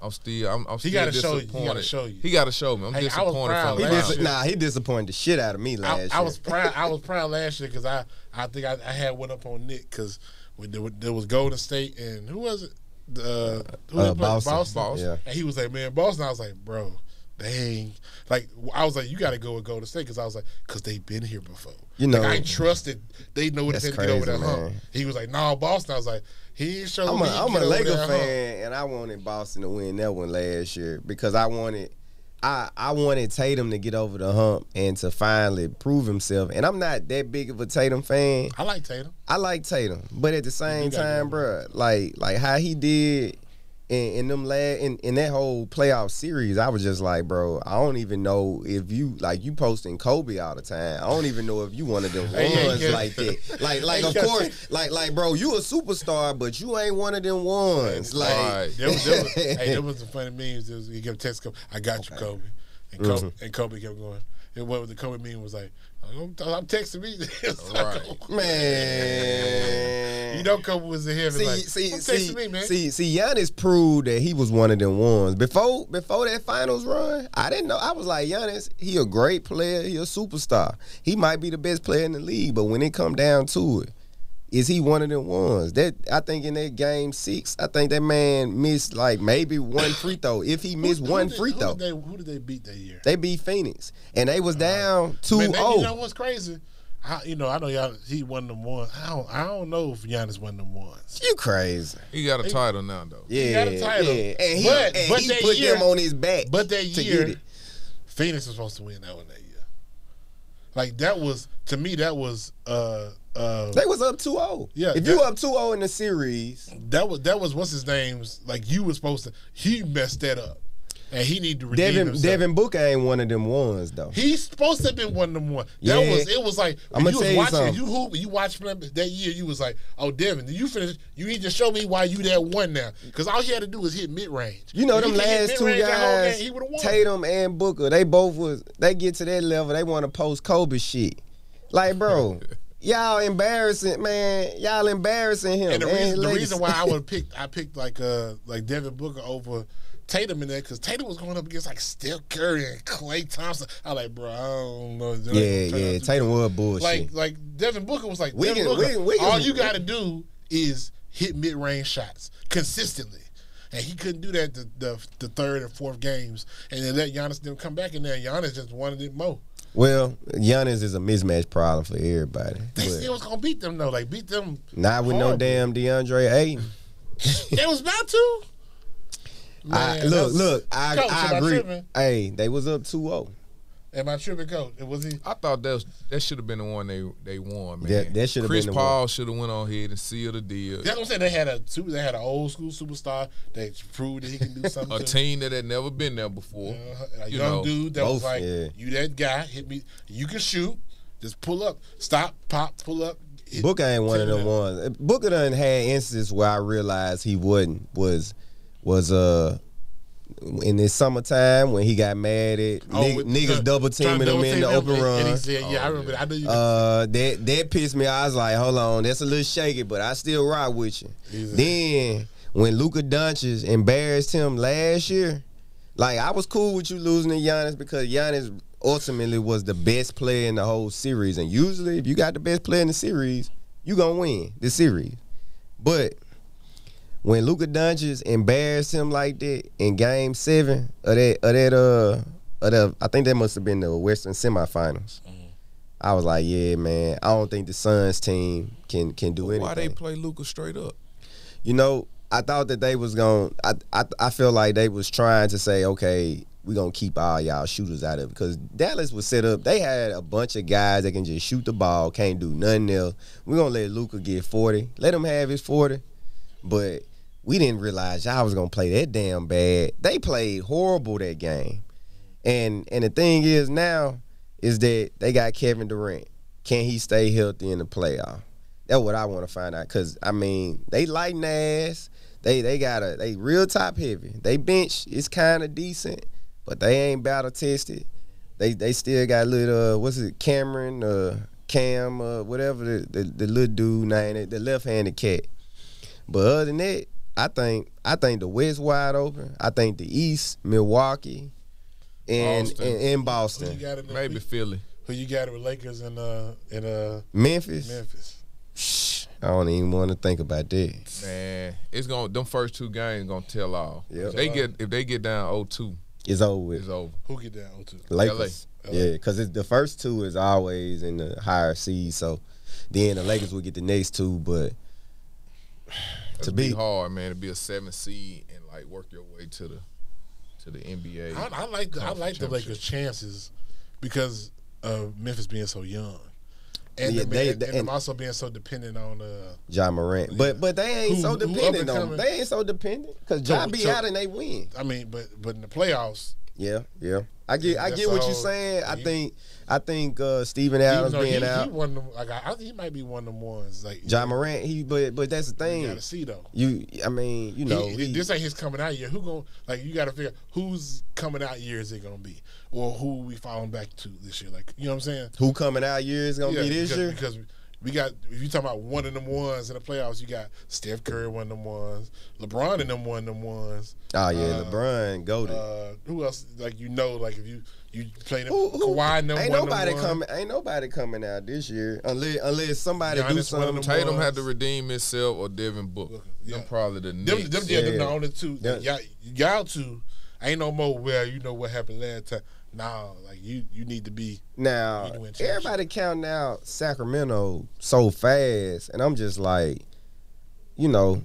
I'm still, I'm, I'm He still gotta show you. He gotta show you. He got to show me. I'm Hey, I was proud last last dis- year. nah, he disappointed the shit out of me last I, year. I was proud. I was proud last year because I I think I, I had one up on Nick because there, was- there was Golden State and who was it? Uh, who Uh. Boston. Boston. Boston. Yeah. And he was like, man, Boston. I was like, bro, dang. Like I was like, you got to go with Golden State because I was like, because they've been here before. You Like, know- I trusted they know what it That's takes to get over that hump. He was like, no, Boston. I was like, he showed I'm me. a, he I'm a Laker that hump. fan, and I wanted Boston to win that one last year because I wanted, I I wanted Tatum to get over the hump and to finally prove himself. And I'm not that big of a Tatum fan. I like Tatum. I like Tatum, but at the same time, bruh, like like how he did in, in them lad in, in that whole playoff series, I was just like, bro, I don't even know if you like you posting Kobe all the time. I don't even know if you one of them *laughs* ones like that. Like *laughs* like of course, like like bro, you a superstar, but you ain't one of them ones. Like Right. There was, there was, *laughs* hey, there was some funny memes. Was, he kept texting Kobe, I got you, Kobe. And Kobe, Mm-hmm. and Kobe kept going. And what the Kobe meme was like, I'm, I'm texting me. *laughs* Right. Oh, *laughs* man. *laughs* You know Kobe was in heaven See, like, see, see, me, man. see, see, Giannis proved that he was one of them ones. Before before that finals run, I didn't know. I was like, Giannis, he a great player, he a superstar. He might be the best player in the league, but when it come down to it, is he one of them ones? That I think in that game six, I think that man missed like maybe one *coughs* free throw. If he missed Who- who one did- free who throw, Did they, who did they beat that year? they beat Phoenix. And they was uh-huh. down 2 Man, they- 0. you know what's crazy? I, you know, I know y'all. He one of them ones. I don't. I don't know if Giannis one of them ones. You crazy. He got a title now, though. Yeah, got a title. yeah. And he, But- and but he put year- them on his back. But that to year, get it. Phoenix was supposed to win that one that year. Like that was to me. That was uh uh They was up 2-0. Yeah, If you that- up 2-0 in the series, that was that was what's his name's like you was supposed to. He messed that up, and he need to redeem Devin himself. Devin Booker ain't one of them ones though. He's supposed to have been one of them ones. That Yeah. was it. Was like when you was you watching, something. you hoop, you watched that year. You was like, oh Devin, you finish. You need to show me why you that one now, because all he had to do was hit mid range. You know them last two guys, he would have won. Tatum and Booker, they both was they get to that level, they want to post Kobe shit. Like, bro, *laughs* y'all embarrassing, man. Y'all embarrassing him. And the man. reason, the reason why I *laughs* would pick, I picked like uh like Devin Booker over Tatum in there because Tatum was going up against like Steph Curry and Klay Thompson. I like, bro, I don't know. yeah, yeah, Tatum was bullshit. Like like Devin Booker was like, Devin Booker, we can- all you got to do is hit mid range shots consistently. and he couldn't do that the the, the third and fourth games, and then let Giannis them come back in there. Giannis just wanted it more. Well, Giannis is a mismatch problem for everybody. They still was gonna beat them though, like beat them. not with no damn DeAndre Ayton. *laughs* They was about to. I, look, look, I, Coach, I am I agree. Hey, they was up 2-0. Am I tripping, coach? It was he? I thought that was, that should have been the one they they won, man. That- that should have Chris been the. Paul should have went on ahead and sealed the deal. That's what I'm saying. They had a super. They had an old school superstar that proved that he can do *laughs* something. A team that had never been there before. Uh, a You young know, dude that was both, like, yeah. "You that guy? Hit me. You can shoot. Just pull up. Stop. Pop. Pull up." hit- Booker ain't one of take them it out. ones. Booker done had instances where I realized he wouldn't was was uh in this summertime when he got mad at Oh, nig- niggas uh, double teaming him in the open run. And he said, "Yeah, I Oh, remember. yeah. I know you." Uh, that that pissed me. I was like, hold on, that's a little shaky, but I still rock with you. Then when Luka Doncic embarrassed him last year, like I was cool with you losing to Giannis because Giannis ultimately was the best player in the whole series, and usually if you got the best player in the series, you gonna win the series. But when Luka Doncic embarrassed him like that in Game Seven of that of that uh of the, I think that must have been the Western semifinals. I was like, yeah, man. I don't think the Suns team can can do anything. Why they play Luka straight up? You know, I thought that they was going. I I I feel like they was trying to say, okay, we gonna keep all y'all shooters out of it because Dallas was set up. They had a bunch of guys that can just shoot the ball, can't do nothing else. We gonna let Luka get forty. Let him have his forty, but we didn't realize y'all was gonna play that damn bad. They played horrible that game, and and the thing is now is that they got Kevin Durant. Can he stay healthy in the playoff? That's what I want to find out. Cause I mean, they lighting ass. They they got a they real top heavy. They bench is kind of decent, but they ain't battle tested. They they still got little uh, what's it Cameron uh Cam uh, whatever the, the the little dude name the left handed cat. But other than that, I think I think the West wide open. I think the East Milwaukee and Boston. and, and Who you Boston got in the Maybe Philly. Who you got with Lakers and uh in uh Memphis. Memphis? Shh, I don't even want to think about that. Man, it's gonna them first two games gonna tell all. Yep. If they get if they get down 0-2, It's over with. it's over. Who get that? O two. Lakers. LA. Yeah, because the first two is always in the higher seed. So then the Lakers will get the next two. But to be be hard, man, to be a seven seed and like work your way to the to the NBA. I, I like the, I like the. Lakers' chances because of Memphis being so young, and, Yeah, them, they- and, and them also being so dependent on uh, Ja Morant, but but they ain't Who- so dependent on coming? they ain't so dependent because John be so- out and they win. I mean, but but in the playoffs, Yeah, yeah. I get I get what all- you're saying. I think I think uh, Steven Adams he, being he out, one of them, like I, he might be one of the ones. Like Ja Morant. He but but that's the thing. you gotta see though. You I mean you know He- he- this ain't his coming out year. Who gon' like you got to figure whose coming out year is it gonna be, or who we falling back to this year? Like you know what I'm saying? who coming out year is gonna Yeah, be this because, year. because we got if you talking about one of them ones in the playoffs, you got Steph Curry one of them ones, LeBron and them one of them ones. Oh yeah, uh, LeBron goaded. Uh, who else? Like you know, like if you you play them Who- who- Kawhi and them ain't one of nobody coming. Ain't nobody coming out this year unless unless somebody do Giannis one of something. them Tatum ones. had to redeem himself or Devin Booker. Yeah. Them probably the Them, Knicks. them, yeah, them the only two. Yeah. Y'all, y'all two ain't no more. Well, you know what happened last time. Nah, like you, you need to be. Now You can win championship. everybody counting out Sacramento so fast, and I'm just like, you know,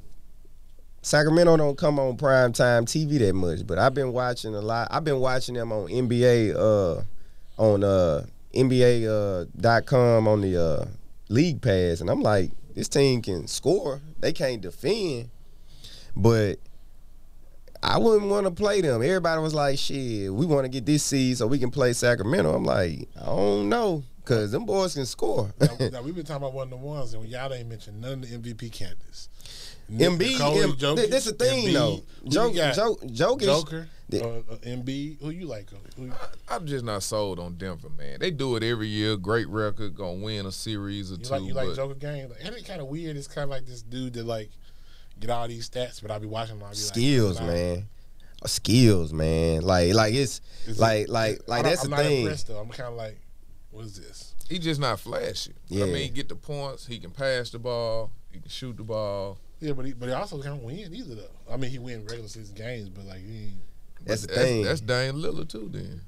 Sacramento don't come on prime time TV that much, but I've been watching a lot. I've been watching them on NBA, uh, on uh NBA uh, dot com on the uh, league pass, and I'm like, this team can score. They can't defend, but I wouldn't want to play them. Everybody was like, shit, we want to get this seed so we can play Sacramento. I'm like, I don't know, because them boys can score. Now, *laughs* now, we've been talking about one of the ones, and y'all ain't mentioned none of the MVP candidates. Embiid, Nikola em- Jokic, th- that's the thing Embiid. though. Who Joke, got? joke, Jokic. Joker, The- uh, uh, Embiid. Who you like? Who you, I'm just not sold on Denver, man. They do it every year. Great record, gonna win a series or you two. like? You like but Joker game? Like, ain't it kind of weird? It's kind of like this dude that like get all these stats, but I be watching them. I be skills, like, man. Skills, man. Like, like it's Is it- like, like, like I'm that's not, the thing. Impressed, though. I'm kind of like, what is this? he just not flashy. Yeah. I mean, he get the points. He can pass the ball. He can shoot the ball. Yeah, but he but he also can't win either though. I mean, he win regular season games, but like he. That's the thing. That's Dame Lillard too. Then,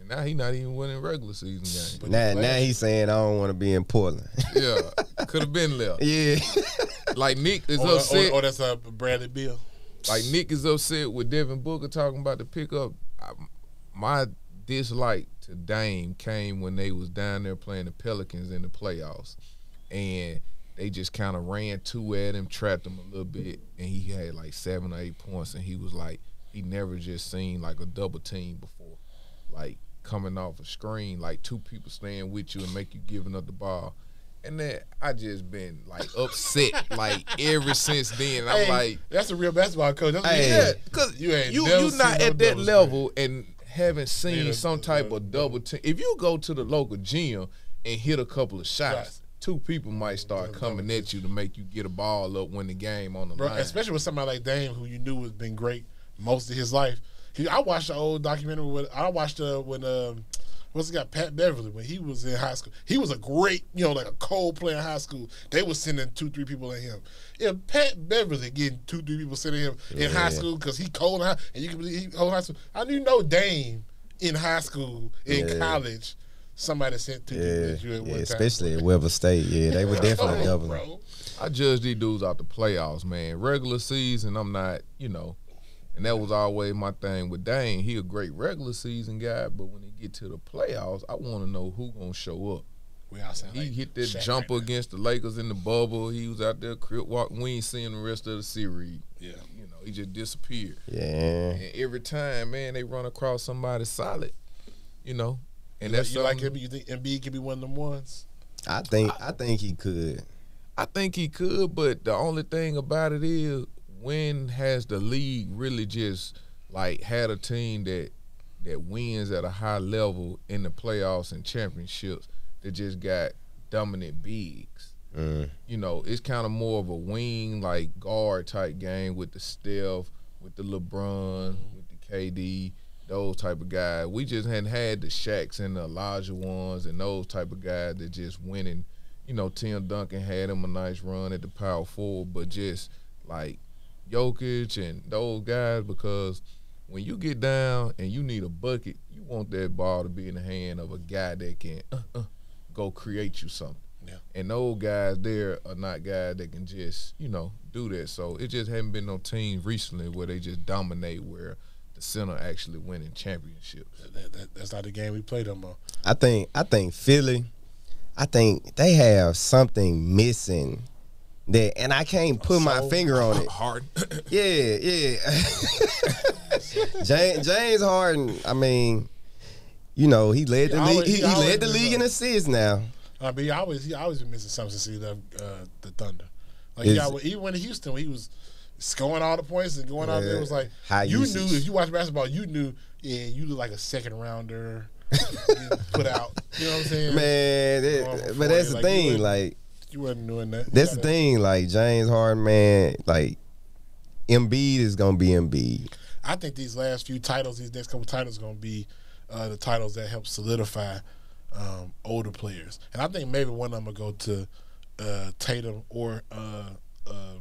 and now he not even winning regular season games. But now, he's now he's saying I don't want to be in Portland. yeah, could have been left. *laughs* yeah, Like Nick is Or, upset. or, or that's uh, Bradley Beal. like Nick is upset with Devin Booker talking about the pickup. I, my dislike to Dame came when they was down there playing the Pelicans in the playoffs, and they just kind of ran two at him, trapped him a little bit, and he had like seven or eight points, and he was like he never just seen like a double team before, like coming off a screen, like two people staying with you and make you giving up the ball. And then I just been like upset *laughs* like ever since then. I'm like, that's a real basketball coach. That's Hey. yeah, because You ain't you you not no at that double level and haven't seen Yeah, some type of double team. If you go to the local gym and hit a couple of shots, Shots. Two people might start coming at you to make you get a ball up when the game on the Bro, line. especially with somebody like Dame, who you knew has been great most of his life. He, I watched the old documentary with I watched uh, when um, what's the got Pat Beverley when he was in high school. He was a great, you know, like a cold player in high school. They was sending two, three people at him. If Pat Beverley getting two, three people sending him in high Yeah. school because he cold in high, and you can believe he cold high school. I knew no Dame in high school in Yeah. college. Somebody sent two people yeah, at you at yeah one time. especially at Weber State. Yeah, they were *laughs* definitely Come doubling. bro. I judge these dudes out the playoffs, man. Regular season, I'm not, you know, and that was always my thing with Dame. He a great regular season guy, but when he get to the playoffs, I want to know who gonna show up. We outside He like hit that Shaq jumper right against the Lakers in the bubble. He was out there crip walking. We ain't seeing the rest of the series. Yeah. You know, he just disappeared. Yeah, And every time, man, they run across somebody solid. You know, and you that's you like him? You think Embiid could be one of them ones? I think I think he could. I think he could, but the only thing about it is, when has the league really just like had a team that that wins at a high level in the playoffs and championships that just got dominant bigs? Mm. You know, it's kind of more of a wing like guard type game with the Steph, with the LeBron, with the KD, those type of guys. We just hadn't had the Shaqs and the Olajuwons and those type of guys that just winning. You know, Tim Duncan had him a nice run at the power forward, but just like Jokic and those guys, because when you get down and you need a bucket, you want that ball to be in the hand of a guy that can uh, uh, go create you something. Yeah. And those guys there are not guys that can just, you know, do that. So it just haven't been no teams recently where they just dominate where the center actually winning championships. That, that, that's not the game we play them more. I think I think Philly. I think they have something missing. That and I can't put my finger on it. Hard. *laughs* Yeah, yeah. James, James Harden. I mean, you know, he led He the league. always- He, he he led the league in up. assists now. I mean, he always he always been missing something since he left uh, the Thunder. Like he Is- always, even when Houston, he was scoring all the points and going out there. Was like High you usage. knew if you watch basketball, you knew yeah, you look like a second rounder *laughs* put out. You know what I'm saying? Man, that- but that's the like, thing. wouldn't- Like you wasn't doing that. that's You the thing. Like James Harden, man. Like Embiid is gonna be Embiid. I think these last few titles, these next couple titles, to be uh, the titles that help solidify um, older players. And I think maybe one of them will go to uh, Tatum or uh, um,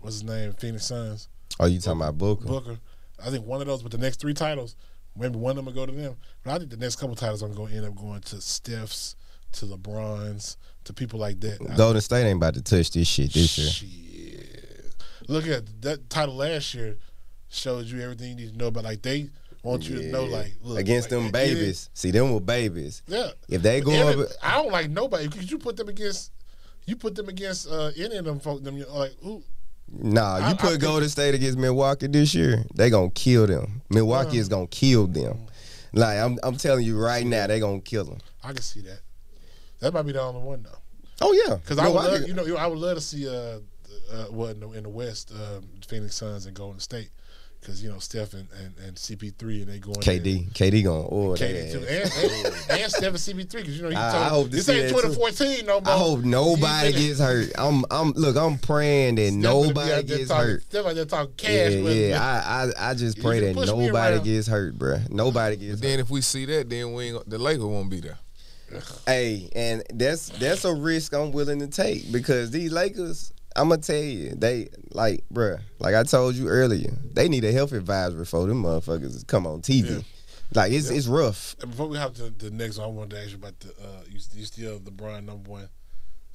what's his name, Phoenix Suns, Oh, you talking about Booker? Booker. I think one of those, but the next three titles, maybe one of them will go to them. But I think the next couple titles are going to end up going to Steph's, to LeBron's, to people like that. Golden State ain't about to touch this shit this year. Look at that title last year shows you everything you need to know about like they want you to know like look against like, them babies. See, them were babies. Yeah. If they go Every- up, I don't like nobody because you put them against you put them against uh, any of them folk them you're like who nah, I- you I put think- Golden State against Milwaukee this year, they gonna kill them. Milwaukee Uh. is gonna kill them. Like I'm, I'm telling you right now, they gonna kill them. I can see that. That might be the only one though. Oh yeah, Because I would love, you know, I would love to see uh, uh what in the, in the West, um, Phoenix Suns and Golden State, because you know Steph and, and, and CP3 and they going there. KD, KD going oh order KD too, and, and, and Steph and CP3 because you know he I- told I hope this ain't that, too. 2014 no more. I hope nobody gets hurt. I'm, I'm look, I'm praying that Steph gonna be nobody out there gets talking, hurt. Steph out there talking cash. Yeah, with- yeah. with- I, I, I just pray that nobody around. gets hurt, bruh. Nobody gets But then if we see that, then we ain't, the Lakers won't be there. Hey, and that's that's a risk I'm willing to take because these Lakers, I'm gonna tell you, they like, bruh, like I told you earlier, they need a health advisory for them motherfuckers come on TV. Yeah. Like it's it's rough. And before we hop to the next one, I wanted to ask you about the uh, you, you still LeBron number one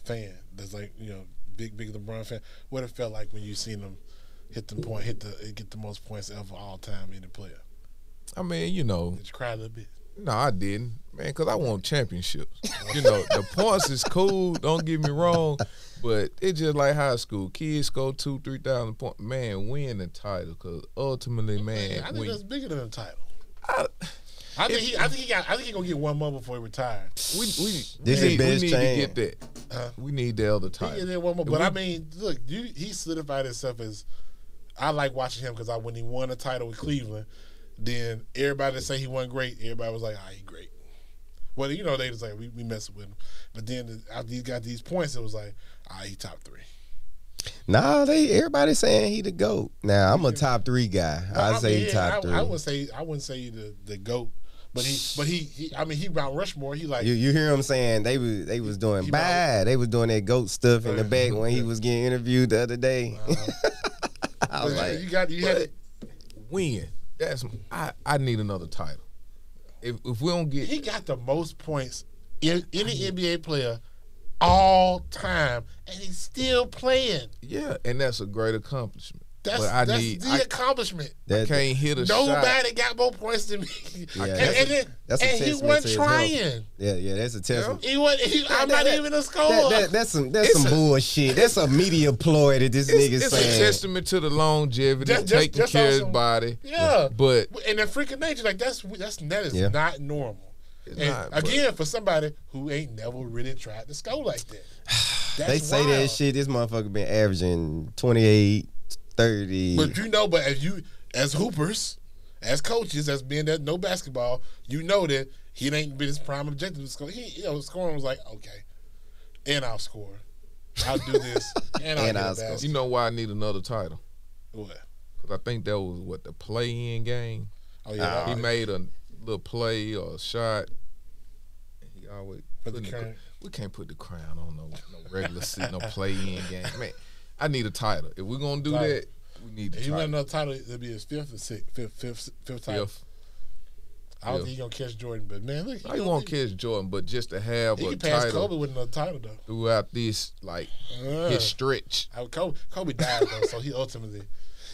fan. That's like you know big big LeBron fan. What it felt like when you seen him hit the point, hit the get the most points ever all time in the player. I mean, you know, Did you cry a little bit? no, I didn't, man, because I want championships. you know, the points is cool. Don't get me wrong, but it's just like high school. Kids go two, three thousand points. Man, win the title, because ultimately, man, I think when- that's bigger than a title. I- I think he. I think he got. I think he gonna get one more before he retires. we we, This we is need, we need chain. to get that. Huh? We need the other He title. get there one more. But we- I mean, look, you, he solidified himself as. I like watching him because I when he won a title with Cleveland, then everybody that say he wasn't great, everybody was like, "Ah, he great." Well, you know, they was like, "We, we messing with him," but then after he got these points, it was like, "Ah, he top three. Nah, they everybody saying he the goat. Now I'm a top three guy. I say he mean, top I, three. I would say I wouldn't say he the the goat, but he but he, he I mean he Mount Rushmore. He like You, you hear him saying they was they was doing He bad. They was doing that goat stuff in the back when he was getting interviewed the other day. *laughs* I was like, you got you had But win. That's I. I need another title. If if we don't get he got the most points in any NBA player all time, and he's still playing. yeah, and that's a great accomplishment. That's but I that's need. the I, accomplishment. I that, can't hit a shot. Nobody got more points than me. Yeah, and, that's and, a- then, that's a and he wasn't trying. yeah, yeah, that's a testament. He wasn't. He, I'm That- not that- even a scorer. That, that, that's some that's It's some a- bullshit. That's a media ploy that this it's, nigga it's a testament to the longevity, Just- just- taking just care of his body. yeah, But and the freaking nature, like that's that's that is Yeah. not normal. It's And not, but- again, for somebody who ain't never really tried to score like that, *sighs* that's they say that shit. This motherfucker been averaging 28, 30. But you know, but as you as hoopers, as coaches, as being that no basketball, you know that he ain't been his prime objective to score. He, you know, scoring was like okay, and I'll score, I'll do this, *laughs* and I'll I'll score. you know why I need another title? What? Because I think that was what the play-in game. Oh yeah, He that- made a little play or a shot. He always Put the putting crown- we can't put the crown on no, no regular seat, no play-in game. Man, I need a title. If we're gonna do that, we need If he win another title, it'll be his fifth or sixth, fifth, fifth, fifth title. Fifth. I don't fifth. think he gonna catch Jordan, but man, look, I won't think... catch Jordan, but just to have He a can pass title Kobe with another title though. throughout this like Uh, his stretch. I- Kobe, Kobe died though, so he ultimately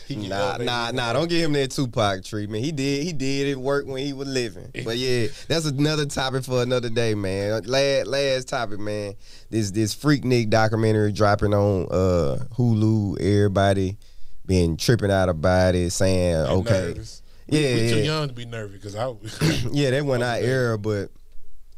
he Nah, nah, nah. Don't give him that Tupac treatment. He did, he did it work when he was living. But yeah, that's another topic for another day, man. Last, last topic, man. This this Freaknik documentary dropping on uh Hulu. Everybody been tripping out about it, saying okay, nervous. yeah, we, we too young to be nervous because I. *coughs* *coughs* yeah, they went out Okay. era, but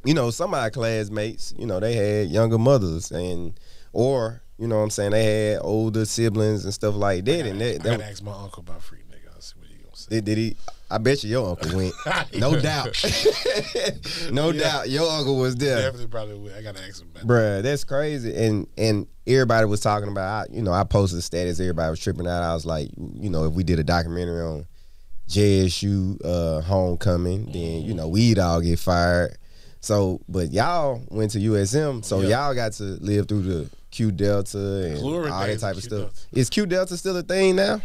you know, some of our classmates, you know, they had younger mothers and or you know what I'm saying, they had older siblings and stuff like that. And I that, gotta that ask my uncle about free nigga. I'll see what he gonna say. did, did he I bet you your uncle went. *laughs* No doubt. *laughs* no Yeah. doubt. Your uncle was there. Definitely probably would. I gotta ask him about. Bruh, that's crazy. And and everybody was talking about, I, you know, I posted a status, everybody was tripping out. I was like, you know, if we did a documentary on JSU uh, homecoming, then, you know, we'd all get fired. So, but y'all went to USM, so Yeah. y'all got to live through the Q Delta and Glory all that type of of Q stuff. Delta. Is Q Delta still a thing now?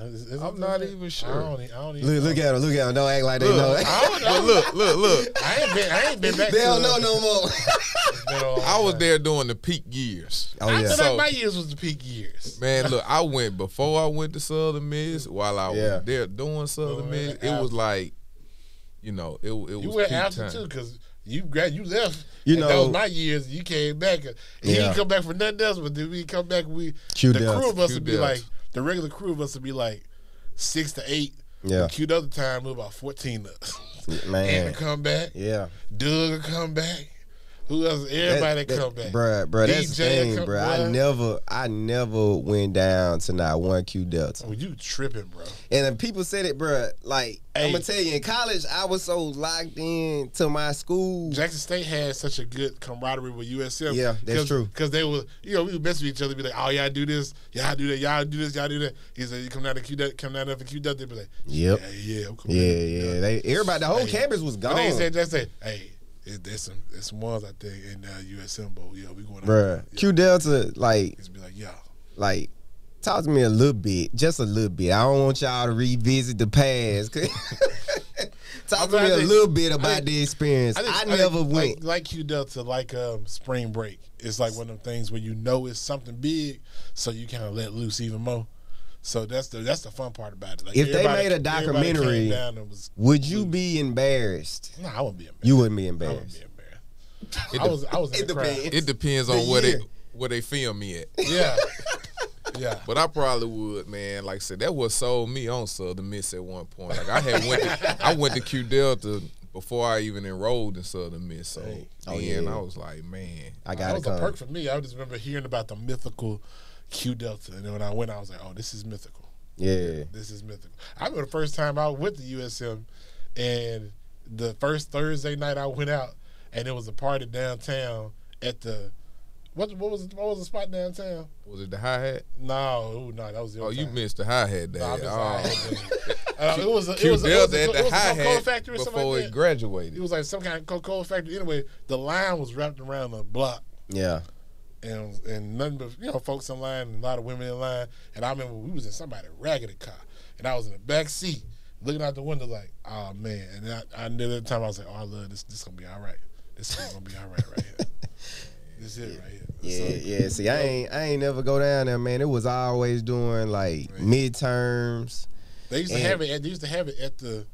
Is- is I'm not is even sure. I don't, e- I don't even Look, look at him, look at him. Don't act like they know. I don't *laughs* know. But look, look, look. I ain't been. I ain't been back. they don't know no more. It's been a long I was there during the peak years. oh yeah. feel So- like my years was the peak years. Man, *laughs* look, I went before I went to Southern Miss. While I Yeah. was there doing Southern Doing Miss, it it was like, you know, it, it was You went peak after time. too because you grad you left. You and that know- was my years. You came back. He Yeah. didn't come back for nothing else. But did we come back? We Q the Delta. crew of us Q would be Delta. like the regular crew of us would be like six to eight. Yeah. Q other time we about fourteen of us. Man. Andrew come back. Yeah. Doug will come back. Who else? Everybody That- that- come back. Bruh, bruh, that's the thing. I never, I never went down to not one Q Delta. Oh, you tripping, bro? And then people said it, bruh. Like I'm gonna tell you, in college, I was so locked in to my school. Jackson State had such a good camaraderie with USM. Yeah, that's true. Because they were, you know, we would mess with each other. Be like, oh, y'all do this, y'all do that, y'all do this, y'all do that. He said, you come down to Q, Dot- come down for Q, Dot, they be like, Yep. yeah, yeah, I'm coming Yeah, yeah. They everybody, the whole Hey. campus was But gone, they said, just say, hey, it, there's some, there's some ones out there in uh, USM, but yeah, we going bruh. Yeah. Q Delta, like He's be like, yeah, Like, talk to me a little bit, just a little bit. I don't want y'all to revisit the past. *laughs* talk to I me a little bit I about think- the experience. I, think- never think, went. like, like Q Delta, like um, spring break. It's like one of them things where you know it's something big, so you kind of let loose even more. So that's the that's the fun part about it. Like If they made a documentary, came down and was, Would you be embarrassed? no, I wouldn't be embarrassed. You wouldn't be I wouldn't embarrassed. be embarrassed. It, I was I was It the crowd. depends. it depends on The where year. they where they film me at. Yeah, *laughs* yeah. But I probably would, man. Like I said, that what sold me on Southern Miss at one point. Like I had went to, *laughs* I went to Q Delta before I even enrolled in Southern Miss. So Oh, then yeah. I was like, man, I that gotta was a perk for me. I just remember hearing about the mythical Q Delta, and then when I went, I was like, oh, this is mythical. Yeah. This is mythical. I remember the first time I went to USM, and the first Thursday night I went out, and it was a party downtown at the what what was what was the spot downtown? was it the hi hat? No, ooh, no, that was the Oh, other you missed the hi hat day. No, I missed the oh. Uh, it was a, it *laughs* Q was a, it was a, it was a Coca-Cola factory or something before like that. graduated. It was like some kind of Coca-Cola factory. Anyway, the line was wrapped around the block. Yeah. And and nothing but you know folks in line and a lot of women in line. And I remember we was in somebody raggedy car, and I was in the back seat looking out the window like, oh man. And I, I knew at the time I was like, oh, I love this. This gonna be all right. This is gonna be all right right here. *laughs* this is it right here. Yeah, So, yeah. See, I ain't, I ain't never go down there, man. It was always doing like midterms. They used to And- have it. At, they used to have it at the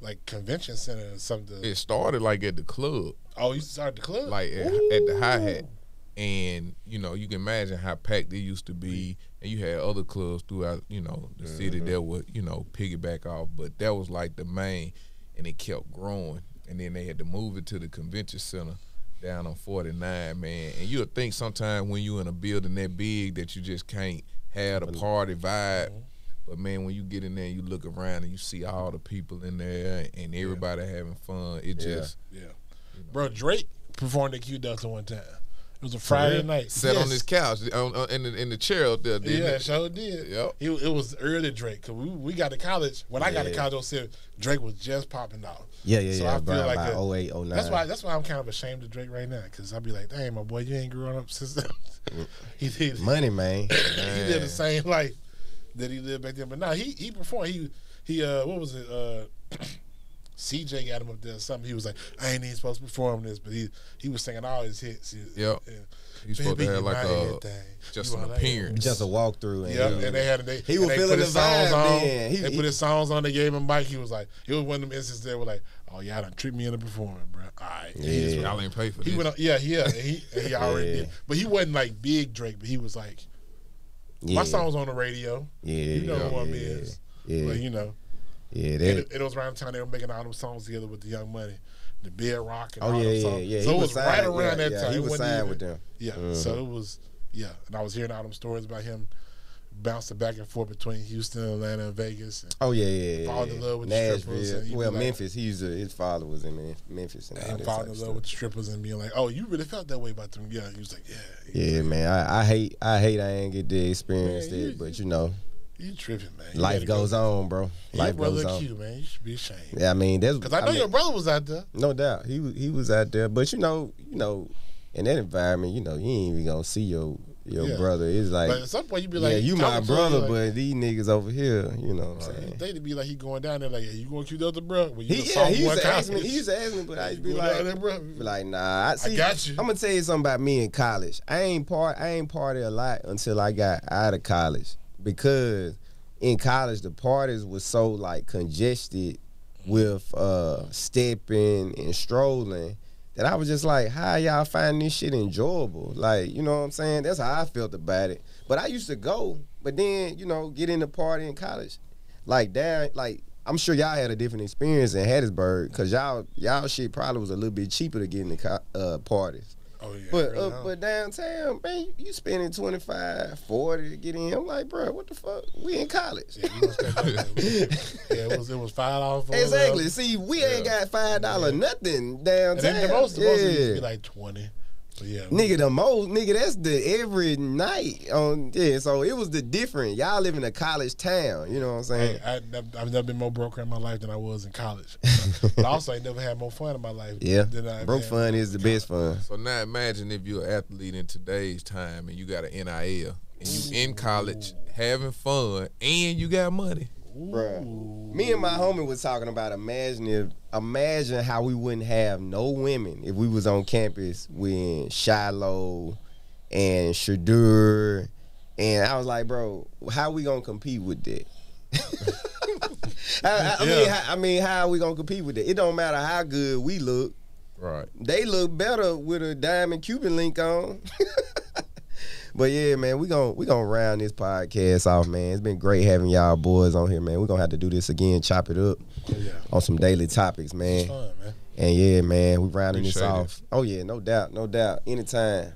like convention center or something. it started like at the club, oh, you used to start the club. like at, at the hi hat, and you know you can imagine how packed it used to be. Mm-hmm. And you had other clubs throughout, you know, the mm-hmm. city that would, you know, piggyback off. But that was like the main, and it kept growing. And then they had to move it to the convention center down on 49, man. And you'll think sometimes when you're in a building that big that you just can't have a party vibe. Mm-hmm. But man, when you get in there, and you look around and you see all the people in there and everybody having fun. It Yeah. just yeah, bro. Drake performed at Q Delta one time. It was a Friday real? night. sat on Yes. this couch on, on, in the in the chair up there. Didn't Yeah, it? sure did. Yep. It, it was early Drake because we, we got to college. When I got to college, I said Drake was just popping off. Yeah, yeah, So yeah. I feel like by a- 08, 09. That's why that's why I'm kind of ashamed of Drake right now because I'd be like, dang, my boy, you ain't grown up since then. he did Money, man. he did the *laughs* same life that he lived back then. But no, he he performed. He he uh what was it uh. *clears throat* CJ got him up there or something. He was like, I ain't even supposed to perform this, but he he was singing all his hits. He- Yep. yeah. He's supposed to have like you my a everything. just You an are like appearance. Just a walkthrough. And Yeah, and they had they He was they feeling put his the songs vibe on. then. He- they he- put his songs on. They gave him mic. He was like, it was one of them instances there were like, oh y'all done treat me into performing, bro. All right, And he just Yeah. went- Y'all ain't pay for He this. went on, yeah, yeah, and he and he already Yeah. did, but he wasn't like big Drake, but he was like, yeah. my song was on the radio. Yeah, You know yeah, who I'm yeah, is. Yeah, But you know, yeah. and it, it was around the time they were making all them songs together with the Young Money, the Bed Rock, and oh all yeah, yeah, songs. yeah. So he it was right around yeah, that yeah, time. He was signed even- with them. Yeah, Mhm. so it was yeah, and I was hearing all them stories about him bouncing back and forth between Houston, Atlanta, and Vegas. And Oh yeah, yeah, yeah. Falling in love with the strippers and Nashville. Well, like- Memphis. He's a, his father was in Memphis and him falling in love stuff. with strippers and being like, "Oh, you really felt that way about them?" Yeah, he was like, "Yeah, Yeah, man. I, I hate I hate I ain't get to experience Man, you- it, but you know, you tripping, man. You life gotta go- goes on, bro. Your Life brother goes on. cute, man. You should be ashamed. Yeah, I mean that's Because I know mean, your brother was out there. No doubt, he was he was out there, but you know, you know, in that environment, you know, you ain't even gonna see your your Yeah. brother. It's like, but at some point, you be like, yeah, you my talking to him, brother, like, but these niggas over here, you know what I'm saying? They to be like he going down there like, "Hey, you going to Delta, bro?" Well, you He, the yeah, sophomore he used in to ask me. He used to ask me, but I used to be like, there, bro? be like, nah. I see. got you. I'm gonna tell you something about me in college. I ain't part. I ain't party a lot until I got out of college because in college the parties was so like congested with uh stepping and strolling that I was just like, how y'all find this shit enjoyable? Like, you know what I'm saying? That's how I felt about it. But I used to go, but then you know, get in the party in college, like down, like I'm sure y'all had a different experience in Hattiesburg because y'all y'all shit probably was a little bit cheaper to get in the uh, parties. Oh yeah, But early uh, on. but downtown, man, you, you spending 25, 40 to get in. I'm like, bro, what the fuck? We in college. Yeah, *laughs* yeah, it was it was five dollars for exactly. See, we ain't got five dollar nothing downtown. the most, the most it used to be like twenty. But yeah, Nigga, the most, nigga, that's the every night on yeah. So it was the different. Y'all live in a college town, you know what I'm saying? Hey, I, nev- I've never been more broke in my life than I was in college. *laughs* but also, I never had more fun in my life. yeah, than I broke fun is the best fun. So now imagine if you're an athlete in today's time and you got an NIL and you in college having fun and you got money. Bruh. Me and my homie was talking about imagine if imagine how we wouldn't have no women if we was on campus with Shilo and Shedeur. And I was like, bro, how we gonna compete with that? *laughs* I, I- I mean, how, I mean, how are we gonna compete with that? It don't matter how good we look. Right. They look better with a diamond Cuban link on. *laughs* but yeah, man, we gon' we gonna round this podcast off, man. It's been great having y'all boys on here, man. We're gonna have to do this again, chop it up Oh, yeah. on some daily topics, man. Fun, man. And yeah, man, we rounding this Appreciate it. off. Oh yeah, no doubt, no doubt. Anytime. Peace.